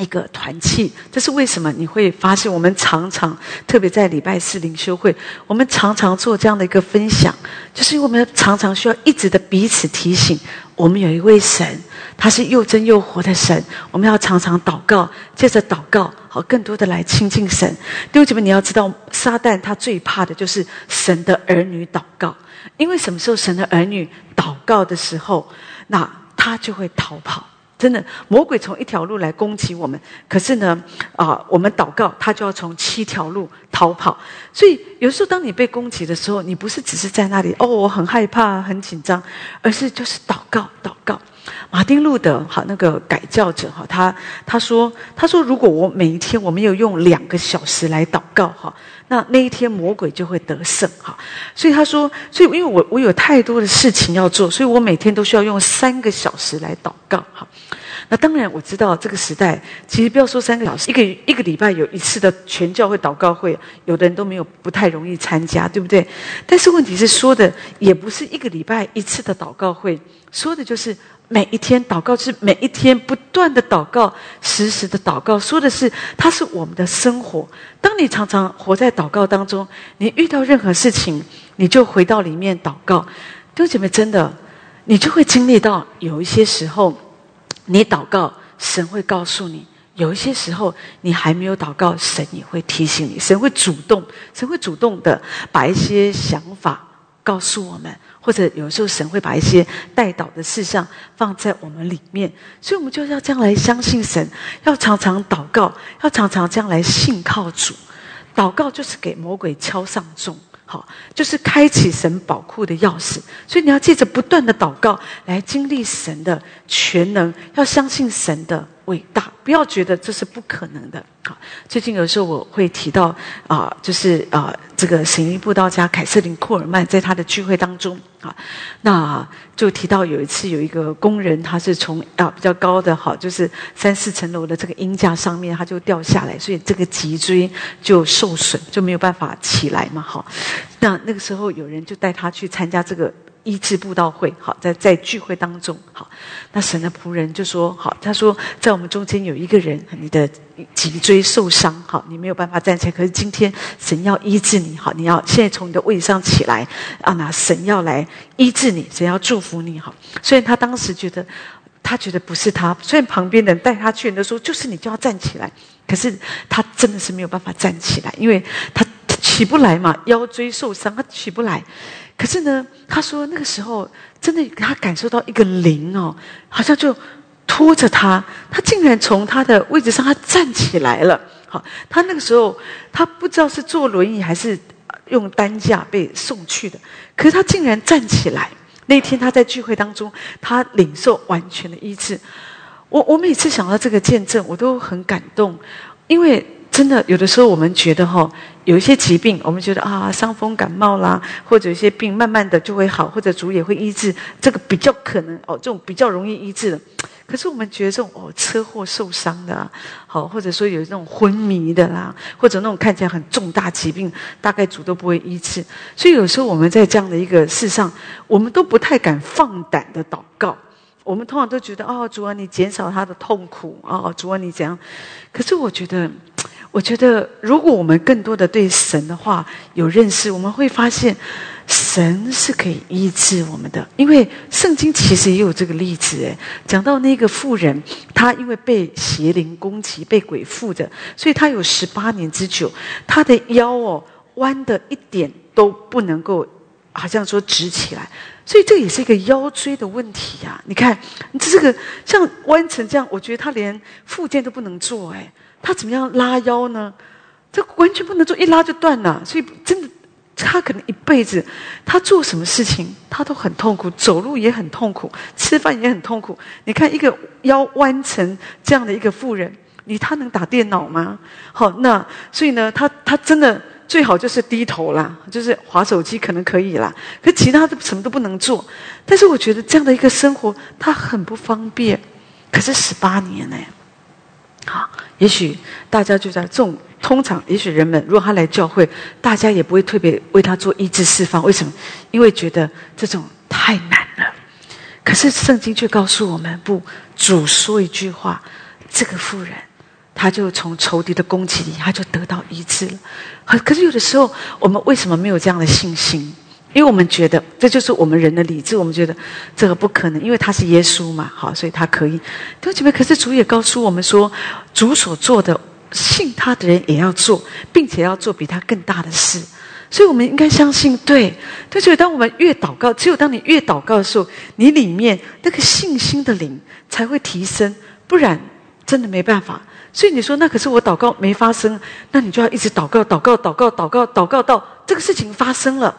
一个团契。这是为什么？你会发现我们常常，特别在礼拜四灵修会，我们常常做这样的一个分享，就是因为我们常常需要一直的彼此提醒，我们有一位神。他是又真又活的神，我们要常常祷告，借着祷告，好更多的来亲近神。弟兄姐妹，你要知道，撒旦他最怕的就是神的儿女祷告，因为什么时候神的儿女祷告的时候，那他就会逃跑。真的，魔鬼从一条路来攻击我们，可是呢，啊，我们祷告，他就要从七条路逃跑。所以有时候当你被攻击的时候，你不是只是在那里哦，我很害怕、很紧张，而是就是祷告、祷告。马丁路德，哈，那个改教者，哈，他他说，他说，如果我每一天我没有用两个小时来祷告，哈，那那一天魔鬼就会得胜，哈。所以他说，所以因为我我有太多的事情要做，所以我每天都需要用三个小时来祷告，哈。那当然我知道这个时代，其实不要说三个小时，一个一个礼拜有一次的全教会祷告会，有的人都没有，不太容易参加，对不对？但是问题是说的也不是一个礼拜一次的祷告会，说的就是。每一天祷告是每一天不断的祷告，时时的祷告，说的是它是我们的生活。当你常常活在祷告当中，你遇到任何事情，你就回到里面祷告。弟兄姐妹，真的，你就会经历到有一些时候，你祷告，神会告诉你；有一些时候，你还没有祷告，神也会提醒你。神会主动，神会主动的把一些想法告诉我们。或者有时候神会把一些带导的事项放在我们里面，所以我们就要这样来相信神，要常常祷告，要常常这样来信靠主。祷告就是给魔鬼敲上钟，好，就是开启神宝库的钥匙。所以你要借着不断的祷告来经历神的全能，要相信神的伟大，不要觉得这是不可能的。好，最近有时候我会提到啊，就是啊，这个神医布道家凯瑟琳·库尔曼在他的聚会当中啊，那就提到有一次有一个工人，他是从啊比较高的哈，就是三四层楼的这个鹰架上面，他就掉下来，所以这个脊椎就受损，就没有办法起来嘛。好，那那个时候有人就带他去参加这个。医治布道会，好，在在聚会当中，好，那神的仆人就说，好，他说，在我们中间有一个人，你的脊椎受伤，好，你没有办法站起来，可是今天神要医治你，好，你要现在从你的位上起来，啊，那神要来医治你，神要祝福你，好，虽然他当时觉得，他觉得不是他，虽然旁边的人带他去的说，就是你就要站起来，可是他真的是没有办法站起来，因为他起不来嘛，腰椎受伤，他起不来。可是呢，他说那个时候真的，他感受到一个灵哦，好像就拖着他，他竟然从他的位置上他站起来了。好，他那个时候他不知道是坐轮椅还是用担架被送去的，可是他竟然站起来。那天他在聚会当中，他领受完全的医治。我我每次想到这个见证，我都很感动，因为。真的，有的时候我们觉得哈，有一些疾病，我们觉得啊，伤风感冒啦，或者一些病，慢慢的就会好，或者主也会医治，这个比较可能哦，这种比较容易医治的。可是我们觉得这种哦，车祸受伤的，好，或者说有那种昏迷的啦，或者那种看起来很重大疾病，大概主都不会医治。所以有时候我们在这样的一个事上，我们都不太敢放胆的祷告。我们通常都觉得哦，主啊，你减少他的痛苦哦，主啊，你怎样？可是我觉得。我觉得，如果我们更多的对神的话有认识，我们会发现，神是可以医治我们的。因为圣经其实也有这个例子，哎，讲到那个妇人，她因为被邪灵攻击，被鬼附着，所以她有十八年之久，她的腰哦弯的一点都不能够，好像说直起来，所以这也是一个腰椎的问题呀。你看，你这个像弯成这样，我觉得她连复健都不能做，哎。他怎么样拉腰呢？这完全不能做，一拉就断了。所以真的，他可能一辈子，他做什么事情他都很痛苦，走路也很痛苦，吃饭也很痛苦。你看一个腰弯成这样的一个妇人，你他能打电脑吗？好，那所以呢，他他真的最好就是低头啦，就是划手机可能可以啦，可其他的什么都不能做。但是我觉得这样的一个生活，他很不方便。可是十八年呢？啊，也许大家就在这种通常，也许人们如果他来教会，大家也不会特别为他做医治释放。为什么？因为觉得这种太难了。可是圣经却告诉我们，不，主说一句话，这个妇人，他就从仇敌的攻击里，他就得到医治了。可是有的时候，我们为什么没有这样的信心？因为我们觉得这就是我们人的理智，我们觉得这个不可能，因为他是耶稣嘛，好，所以他可以。弟兄姐妹，可是主也告诉我们说，主所做的，信他的人也要做，并且要做比他更大的事。所以我们应该相信，对。但是当我们越祷告，只有当你越祷告的时候，你里面那个信心的灵才会提升，不然真的没办法。所以你说，那可是我祷告没发生，那你就要一直祷告，祷告，祷告，祷告，祷告到这个事情发生了。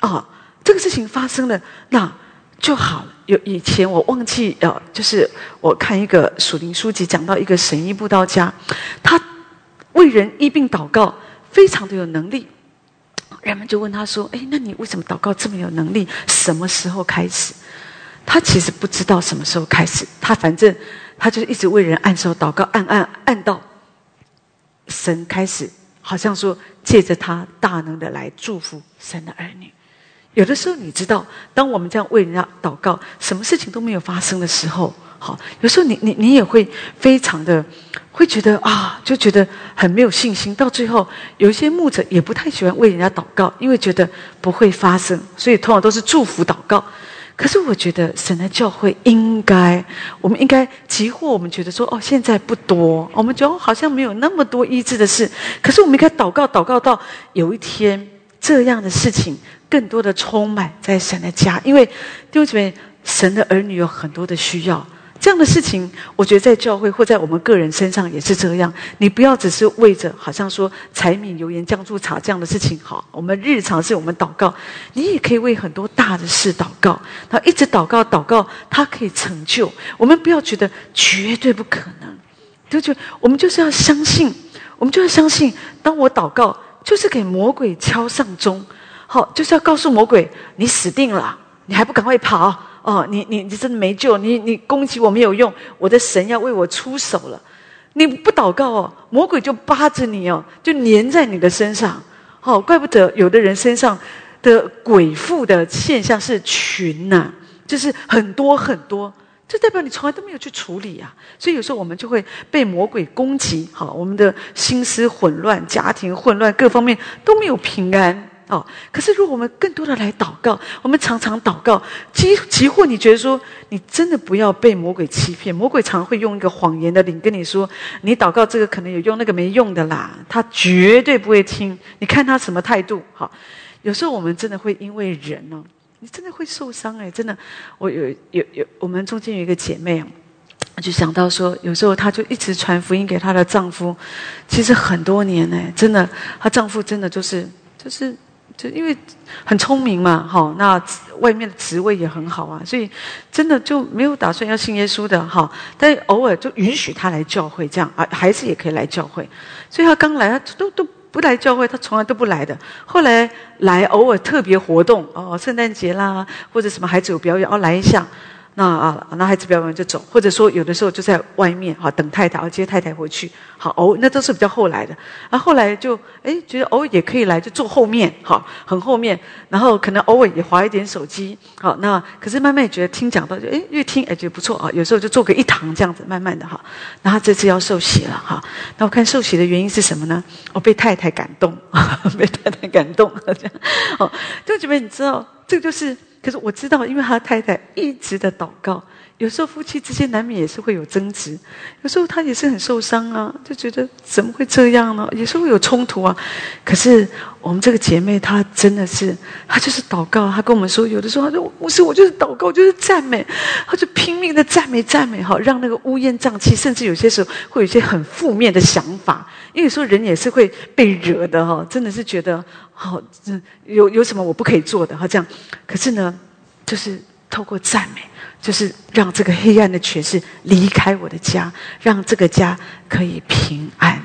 哦，这个事情发生了，那就好了。有以前我忘记呃，就是我看一个属灵书籍，讲到一个神医布道家，他为人医病祷告，非常的有能力。人们就问他说：“哎，那你为什么祷告这么有能力？什么时候开始？”他其实不知道什么时候开始，他反正他就一直为人按手祷告，按按按到神开始，好像说借着他大能的来祝福神的儿女。有的时候，你知道，当我们这样为人家祷告，什么事情都没有发生的时候，好，有时候你你你也会非常的会觉得啊，就觉得很没有信心。到最后，有一些牧者也不太喜欢为人家祷告，因为觉得不会发生，所以通常都是祝福祷告。可是我觉得神的教会应该，我们应该急或我们觉得说，哦，现在不多，我们觉得好像没有那么多医治的事。可是我们应该祷告，祷告到有一天这样的事情。更多的充满在神的家，因为弟兄姐妹，神的儿女有很多的需要。这样的事情，我觉得在教会或在我们个人身上也是这样。你不要只是为着好像说柴米油盐酱醋茶这样的事情好，我们日常是我们祷告，你也可以为很多大的事祷告。他一直祷告祷告，他可以成就。我们不要觉得绝对不可能，就就我们就是要相信，我们就要相信，当我祷告，就是给魔鬼敲上钟。好，就是要告诉魔鬼，你死定了，你还不赶快跑哦！你你你真的没救，你你攻击我没有用，我的神要为我出手了。你不祷告哦，魔鬼就扒着你哦，就粘在你的身上。哦，怪不得有的人身上的鬼附的现象是群呐，就是很多很多，这代表你从来都没有去处理啊。所以有时候我们就会被魔鬼攻击，好，我们的心思混乱，家庭混乱，各方面都没有平安。哦，可是如果我们更多的来祷告，我们常常祷告，几几乎你觉得说，你真的不要被魔鬼欺骗，魔鬼常会用一个谎言的灵跟你说，你祷告这个可能有用，那个没用的啦，他绝对不会听。你看他什么态度？好，有时候我们真的会因为人呢，你真的会受伤哎，真的。我有有有，我们中间有一个姐妹啊，就想到说，有时候她就一直传福音给她的丈夫，其实很多年呢，真的，她丈夫真的就是就是。就因为很聪明嘛，哈，那外面的职位也很好啊，所以真的就没有打算要信耶稣的哈。但偶尔就允许他来教会，这样啊，孩子也可以来教会。所以他刚来，他都都不来教会，他从来都不来的。后来来偶尔特别活动哦，圣诞节啦，或者什么孩子有表演，哦来一下。那啊，那孩子表演完就走，或者说有的时候就在外面哈等太太，接太太回去。好，偶那都是比较后来的。然后后来就哎觉得偶尔也可以来，就坐后面，好，很后面。然后可能偶尔也划一点手机。好，那可是慢慢也觉得听讲到就哎越听哎觉得不错啊。有时候就坐个一堂这样子，慢慢的哈。那他这次要受洗了哈。那我看受洗的原因是什么呢？我被太太感动，被太太感动这样。哦，就觉得你知道，这个就是。可是我知道，因为他太太一直的祷告，有时候夫妻之间难免也是会有争执，有时候他也是很受伤啊，就觉得怎么会这样呢？也是会有冲突啊。可是我们这个姐妹，她真的是，她就是祷告，她跟我们说，有的时候她说不是，我就是祷告，就是赞美，她就拼命的赞美赞美，哈，让那个乌烟瘴气，甚至有些时候会有一些很负面的想法，因为说人也是会被惹的哈，真的是觉得。好，这有有什么我不可以做的？哈，这样，可是呢，就是透过赞美，就是让这个黑暗的权势离开我的家，让这个家可以平安。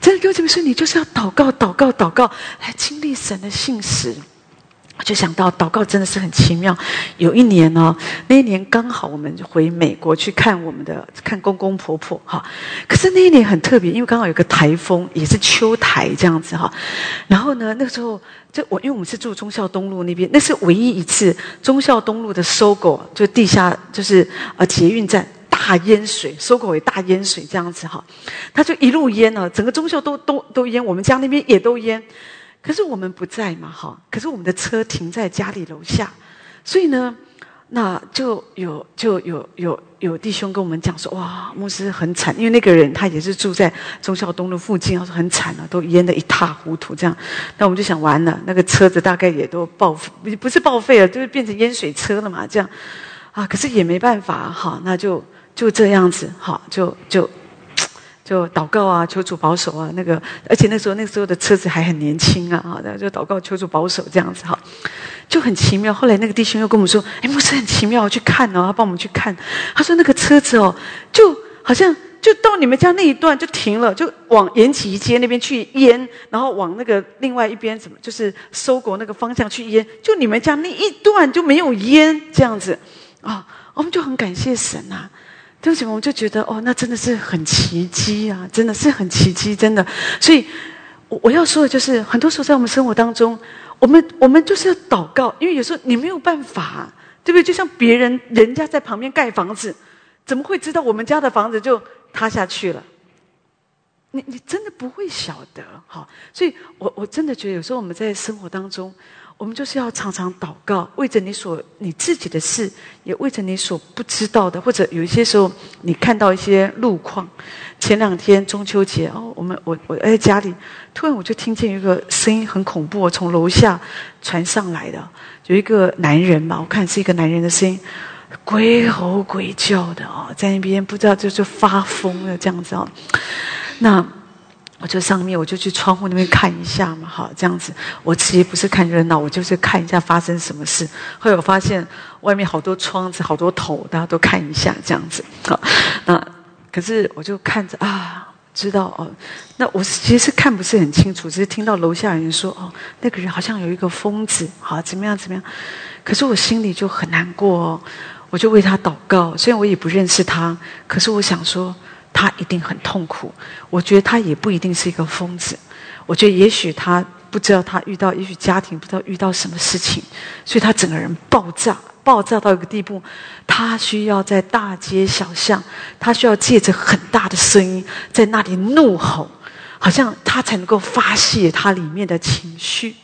真的，有什么事，你就是要祷告，祷告，祷告，来经历神的信实。就想到祷告真的是很奇妙。有一年呢，那一年刚好我们回美国去看我们的看公公婆婆哈。可是那一年很特别，因为刚好有个台风，也是秋台这样子哈。然后呢，那个时候就我因为我们是住忠孝东路那边，那是唯一一次忠孝东路的搜狗就地下就是呃捷运站大淹水，搜狗也大淹水这样子哈。它就一路淹了，整个忠孝都都都淹，我们家那边也都淹。可是我们不在嘛，哈！可是我们的车停在家里楼下，所以呢，那就有就有有有弟兄跟我们讲说，哇，牧师很惨，因为那个人他也是住在忠孝东路附近，他说很惨了，都淹得一塌糊涂这样。那我们就想完了，那个车子大概也都报不不是报废了，就是变成淹水车了嘛，这样啊，可是也没办法，哈，那就就这样子，哈，就就。就祷告啊，求主保守啊，那个，而且那时候那时候的车子还很年轻啊，哈，就祷告求主保守这样子哈，就很奇妙。后来那个弟兄又跟我们说，哎，牧师很奇妙，去看哦，他帮我们去看。他说那个车子哦，就好像就到你们家那一段就停了，就往延吉街那边去淹，然后往那个另外一边怎么就是收国那个方向去淹，就你们家那一段就没有淹这样子啊，我们就很感谢神呐。对不起，我就觉得哦，那真的是很奇迹啊，真的是很奇迹，真的。所以，我我要说的就是，很多时候在我们生活当中，我们我们就是要祷告，因为有时候你没有办法，对不对？就像别人人家在旁边盖房子，怎么会知道我们家的房子就塌下去了？你你真的不会晓得，哈。所以我我真的觉得，有时候我们在生活当中。我们就是要常常祷告，为着你所你自己的事，也为着你所不知道的，或者有一些时候你看到一些路况。前两天中秋节哦，我们我我在家里，突然我就听见一个声音很恐怖，从楼下传上来的，有一个男人嘛，我看是一个男人的声音，鬼吼鬼叫的哦，在那边不知道就是发疯了这样子哦，那。我就上面，我就去窗户那边看一下嘛，好，这样子。我其实不是看热闹，我就是看一下发生什么事。后来我发现外面好多窗子，好多头，大家都看一下这样子。好，那可是我就看着啊，知道哦。那我其实看不是很清楚，只是听到楼下人说哦，那个人好像有一个疯子，好怎么样怎么样。可是我心里就很难过哦，我就为他祷告。虽然我也不认识他，可是我想说。他一定很痛苦，我觉得他也不一定是一个疯子，我觉得也许他不知道他遇到，也许家庭不知道遇到什么事情，所以他整个人爆炸，爆炸到一个地步，他需要在大街小巷，他需要借着很大的声音在那里怒吼，好像他才能够发泄他里面的情绪。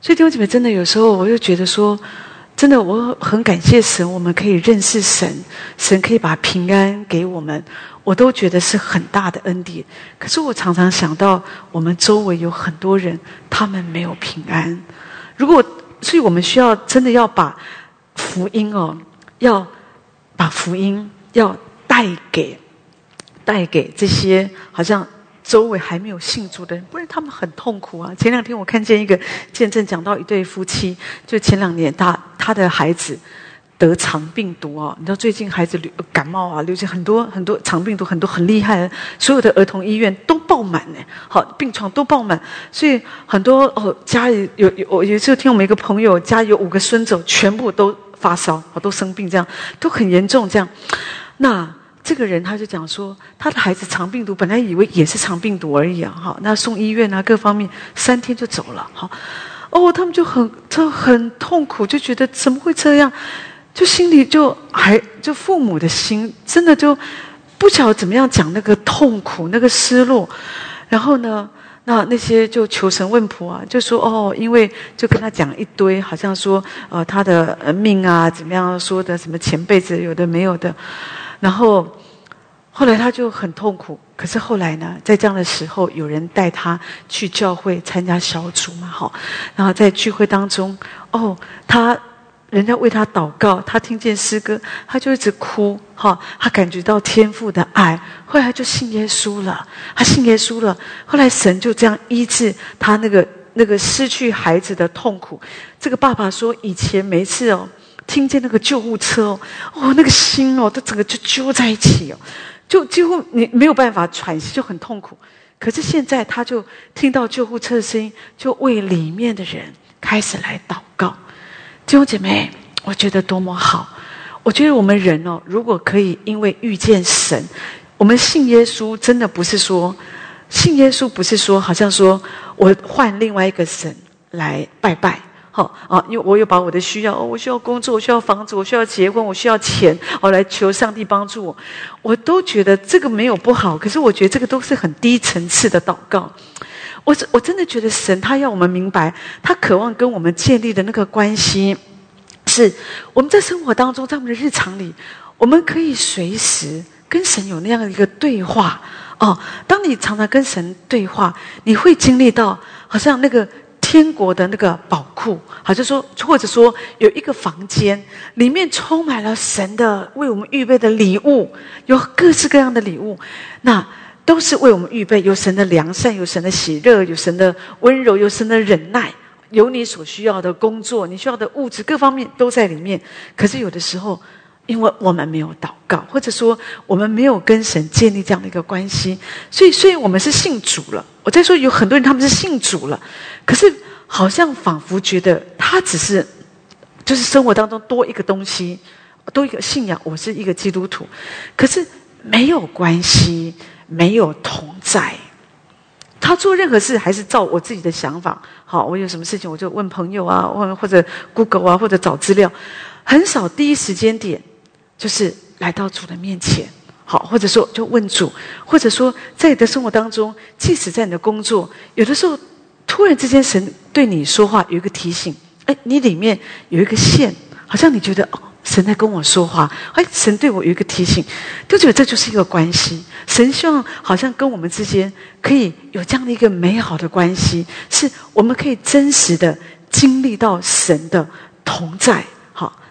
所以弟兄姐妹，真的有时候我就觉得说。真的，我很感谢神，我们可以认识神，神可以把平安给我们，我都觉得是很大的恩典。可是我常常想到，我们周围有很多人，他们没有平安。如果，所以我们需要真的要把福音哦，要把福音要带给带给这些好像。周围还没有信主的人，不然他们很痛苦啊。前两天我看见一个见证，讲到一对夫妻，就前两年他他的孩子得肠病毒啊，你知道最近孩子流感冒啊，流行很多很多肠病毒，很多很厉害，所有的儿童医院都爆满呢，好病床都爆满，所以很多哦家里有有我有一次听我们一个朋友家有五个孙子，全部都。发烧，好都生病，这样都很严重。这样，那这个人他就讲说，他的孩子肠病毒，本来以为也是肠病毒而已啊，哈，那送医院啊，各方面三天就走了，哈。哦，他们就很就很痛苦，就觉得怎么会这样？就心里就还就父母的心真的就不晓得怎么样讲那个痛苦、那个失落。然后呢，那那些就求神问卜啊，就说哦，因为就跟他讲一堆，好像说呃他的命啊怎么样说的，什么前辈子有的没有的。然后后来他就很痛苦。可是后来呢，在这样的时候，有人带他去教会参加小组嘛，哈，然后在聚会当中，哦，他人家为他祷告，他听见诗歌，他就一直哭，哈，他感觉到天父的爱，后来就信耶稣了，他信耶稣了，后来神就这样医治他那个那个失去孩子的痛苦。这个爸爸说，以前每次哦，听见那个救护车哦，哦，那个心哦，都整个就揪在一起哦。就几乎你没有办法喘息，就很痛苦。可是现在他就听到救护车的声音，就为里面的人开始来祷告。弟兄姐妹，我觉得多么好！我觉得我们人哦，如果可以因为遇见神，我们信耶稣，真的不是说信耶稣，不是说好像说我换另外一个神来拜拜。好啊，因为我有把我的需要，哦，我需要工作，我需要房子，我需要结婚，我需要钱，我来求上帝帮助我。我都觉得这个没有不好，可是我觉得这个都是很低层次的祷告。我我真的觉得神他要我们明白，他渴望跟我们建立的那个关系，是我们在生活当中，在我们的日常里，我们可以随时跟神有那样的一个对话。哦，当你常常跟神对话，你会经历到好像那个。天国的那个宝库，好像说，或者说有一个房间，里面充满了神的为我们预备的礼物，有各式各样的礼物，那都是为我们预备，有神的良善，有神的喜乐，有神的温柔，有神的忍耐，有你所需要的工作，你需要的物质，各方面都在里面。可是有的时候。因为我们没有祷告，或者说我们没有跟神建立这样的一个关系，所以虽然我们是信主了，我在说有很多人他们是信主了，可是好像仿佛觉得他只是就是生活当中多一个东西，多一个信仰，我是一个基督徒，可是没有关系，没有同在。他做任何事还是照我自己的想法。好，我有什么事情我就问朋友啊，问或者 Google 啊，或者找资料，很少第一时间点。就是来到主的面前，好，或者说就问主，或者说在你的生活当中，即使在你的工作，有的时候突然之间神对你说话，有一个提醒，哎，你里面有一个线，好像你觉得哦，神在跟我说话，哎，神对我有一个提醒，就觉得这就是一个关系。神希望好像跟我们之间可以有这样的一个美好的关系，是我们可以真实的经历到神的同在。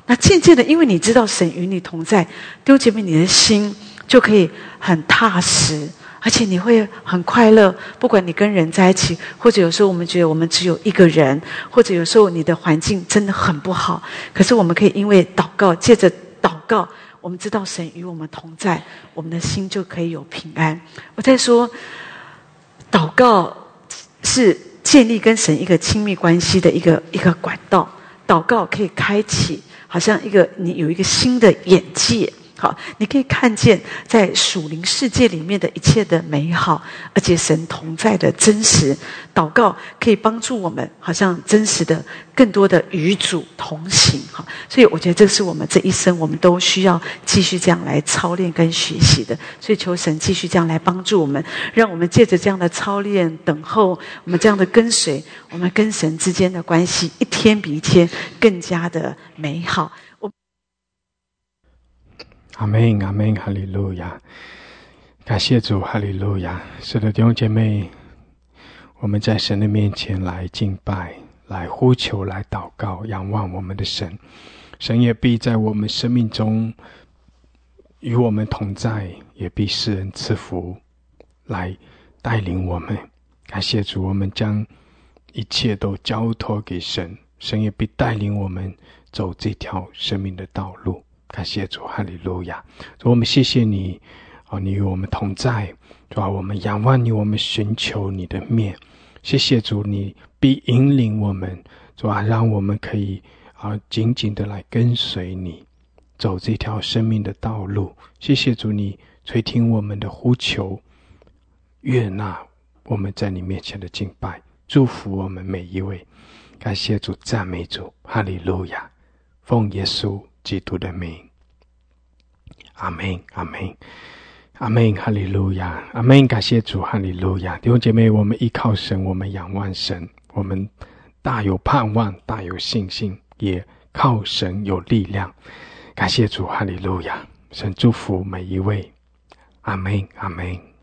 那渐渐的，因为你知道神与你同在，弟兄姐妹，你的心就可以很踏实，而且你会很快乐。不管你跟人在一起，或者有时候我们觉得我们只有一个人，或者有时候你的环境真的很不好，可是我们可以因为祷告，借着祷告，我们知道神与我们同在，我们的心就可以有平安。我在说，祷告是建立跟神一个亲密关系的一个一个管道，祷告可以开启。好像一个你有一个新的眼界，好，你可以看见在属灵世界里面的一切的美好，而且神同在的真实。祷告可以帮助我们，好像真实的更多的与主同行，哈。所以我觉得这是我们这一生我们都需要继续这样来操练跟学习的。所以求神继续这样来帮助我们，让我们借着这样的操练、等候，我们这样的跟随，我们跟神之间的关系一天比一天更加的美好。阿门，阿门，哈利路亚！感谢主，哈利路亚！是的，弟兄姐妹，我们在神的面前来敬拜、来呼求、来祷告、仰望我们的神，神也必在我们生命中与我们同在，也必施恩赐福来带领我们。感谢主，我们将一切都交托给神，神也必带领我们走这条生命的道路。感谢主，哈利路亚！主，我们谢谢你，哦，你与我们同在，主啊，我们仰望你，我们寻求你的面。谢谢主，你必引领我们，主啊，让我们可以啊紧紧的来跟随你，走这条生命的道路。谢谢主，你垂听我们的呼求，悦纳我们在你面前的敬拜，祝福我们每一位。感谢主，赞美主，哈利路亚！奉耶稣基督的名，阿门，阿门。阿门，哈利路亚，阿门，感谢主，哈利路亚，弟兄姐妹，我们依靠神，我们仰望神，我们大有盼望，大有信心，也靠神有力量。感谢主，哈利路亚，神祝福每一位，阿门，阿门。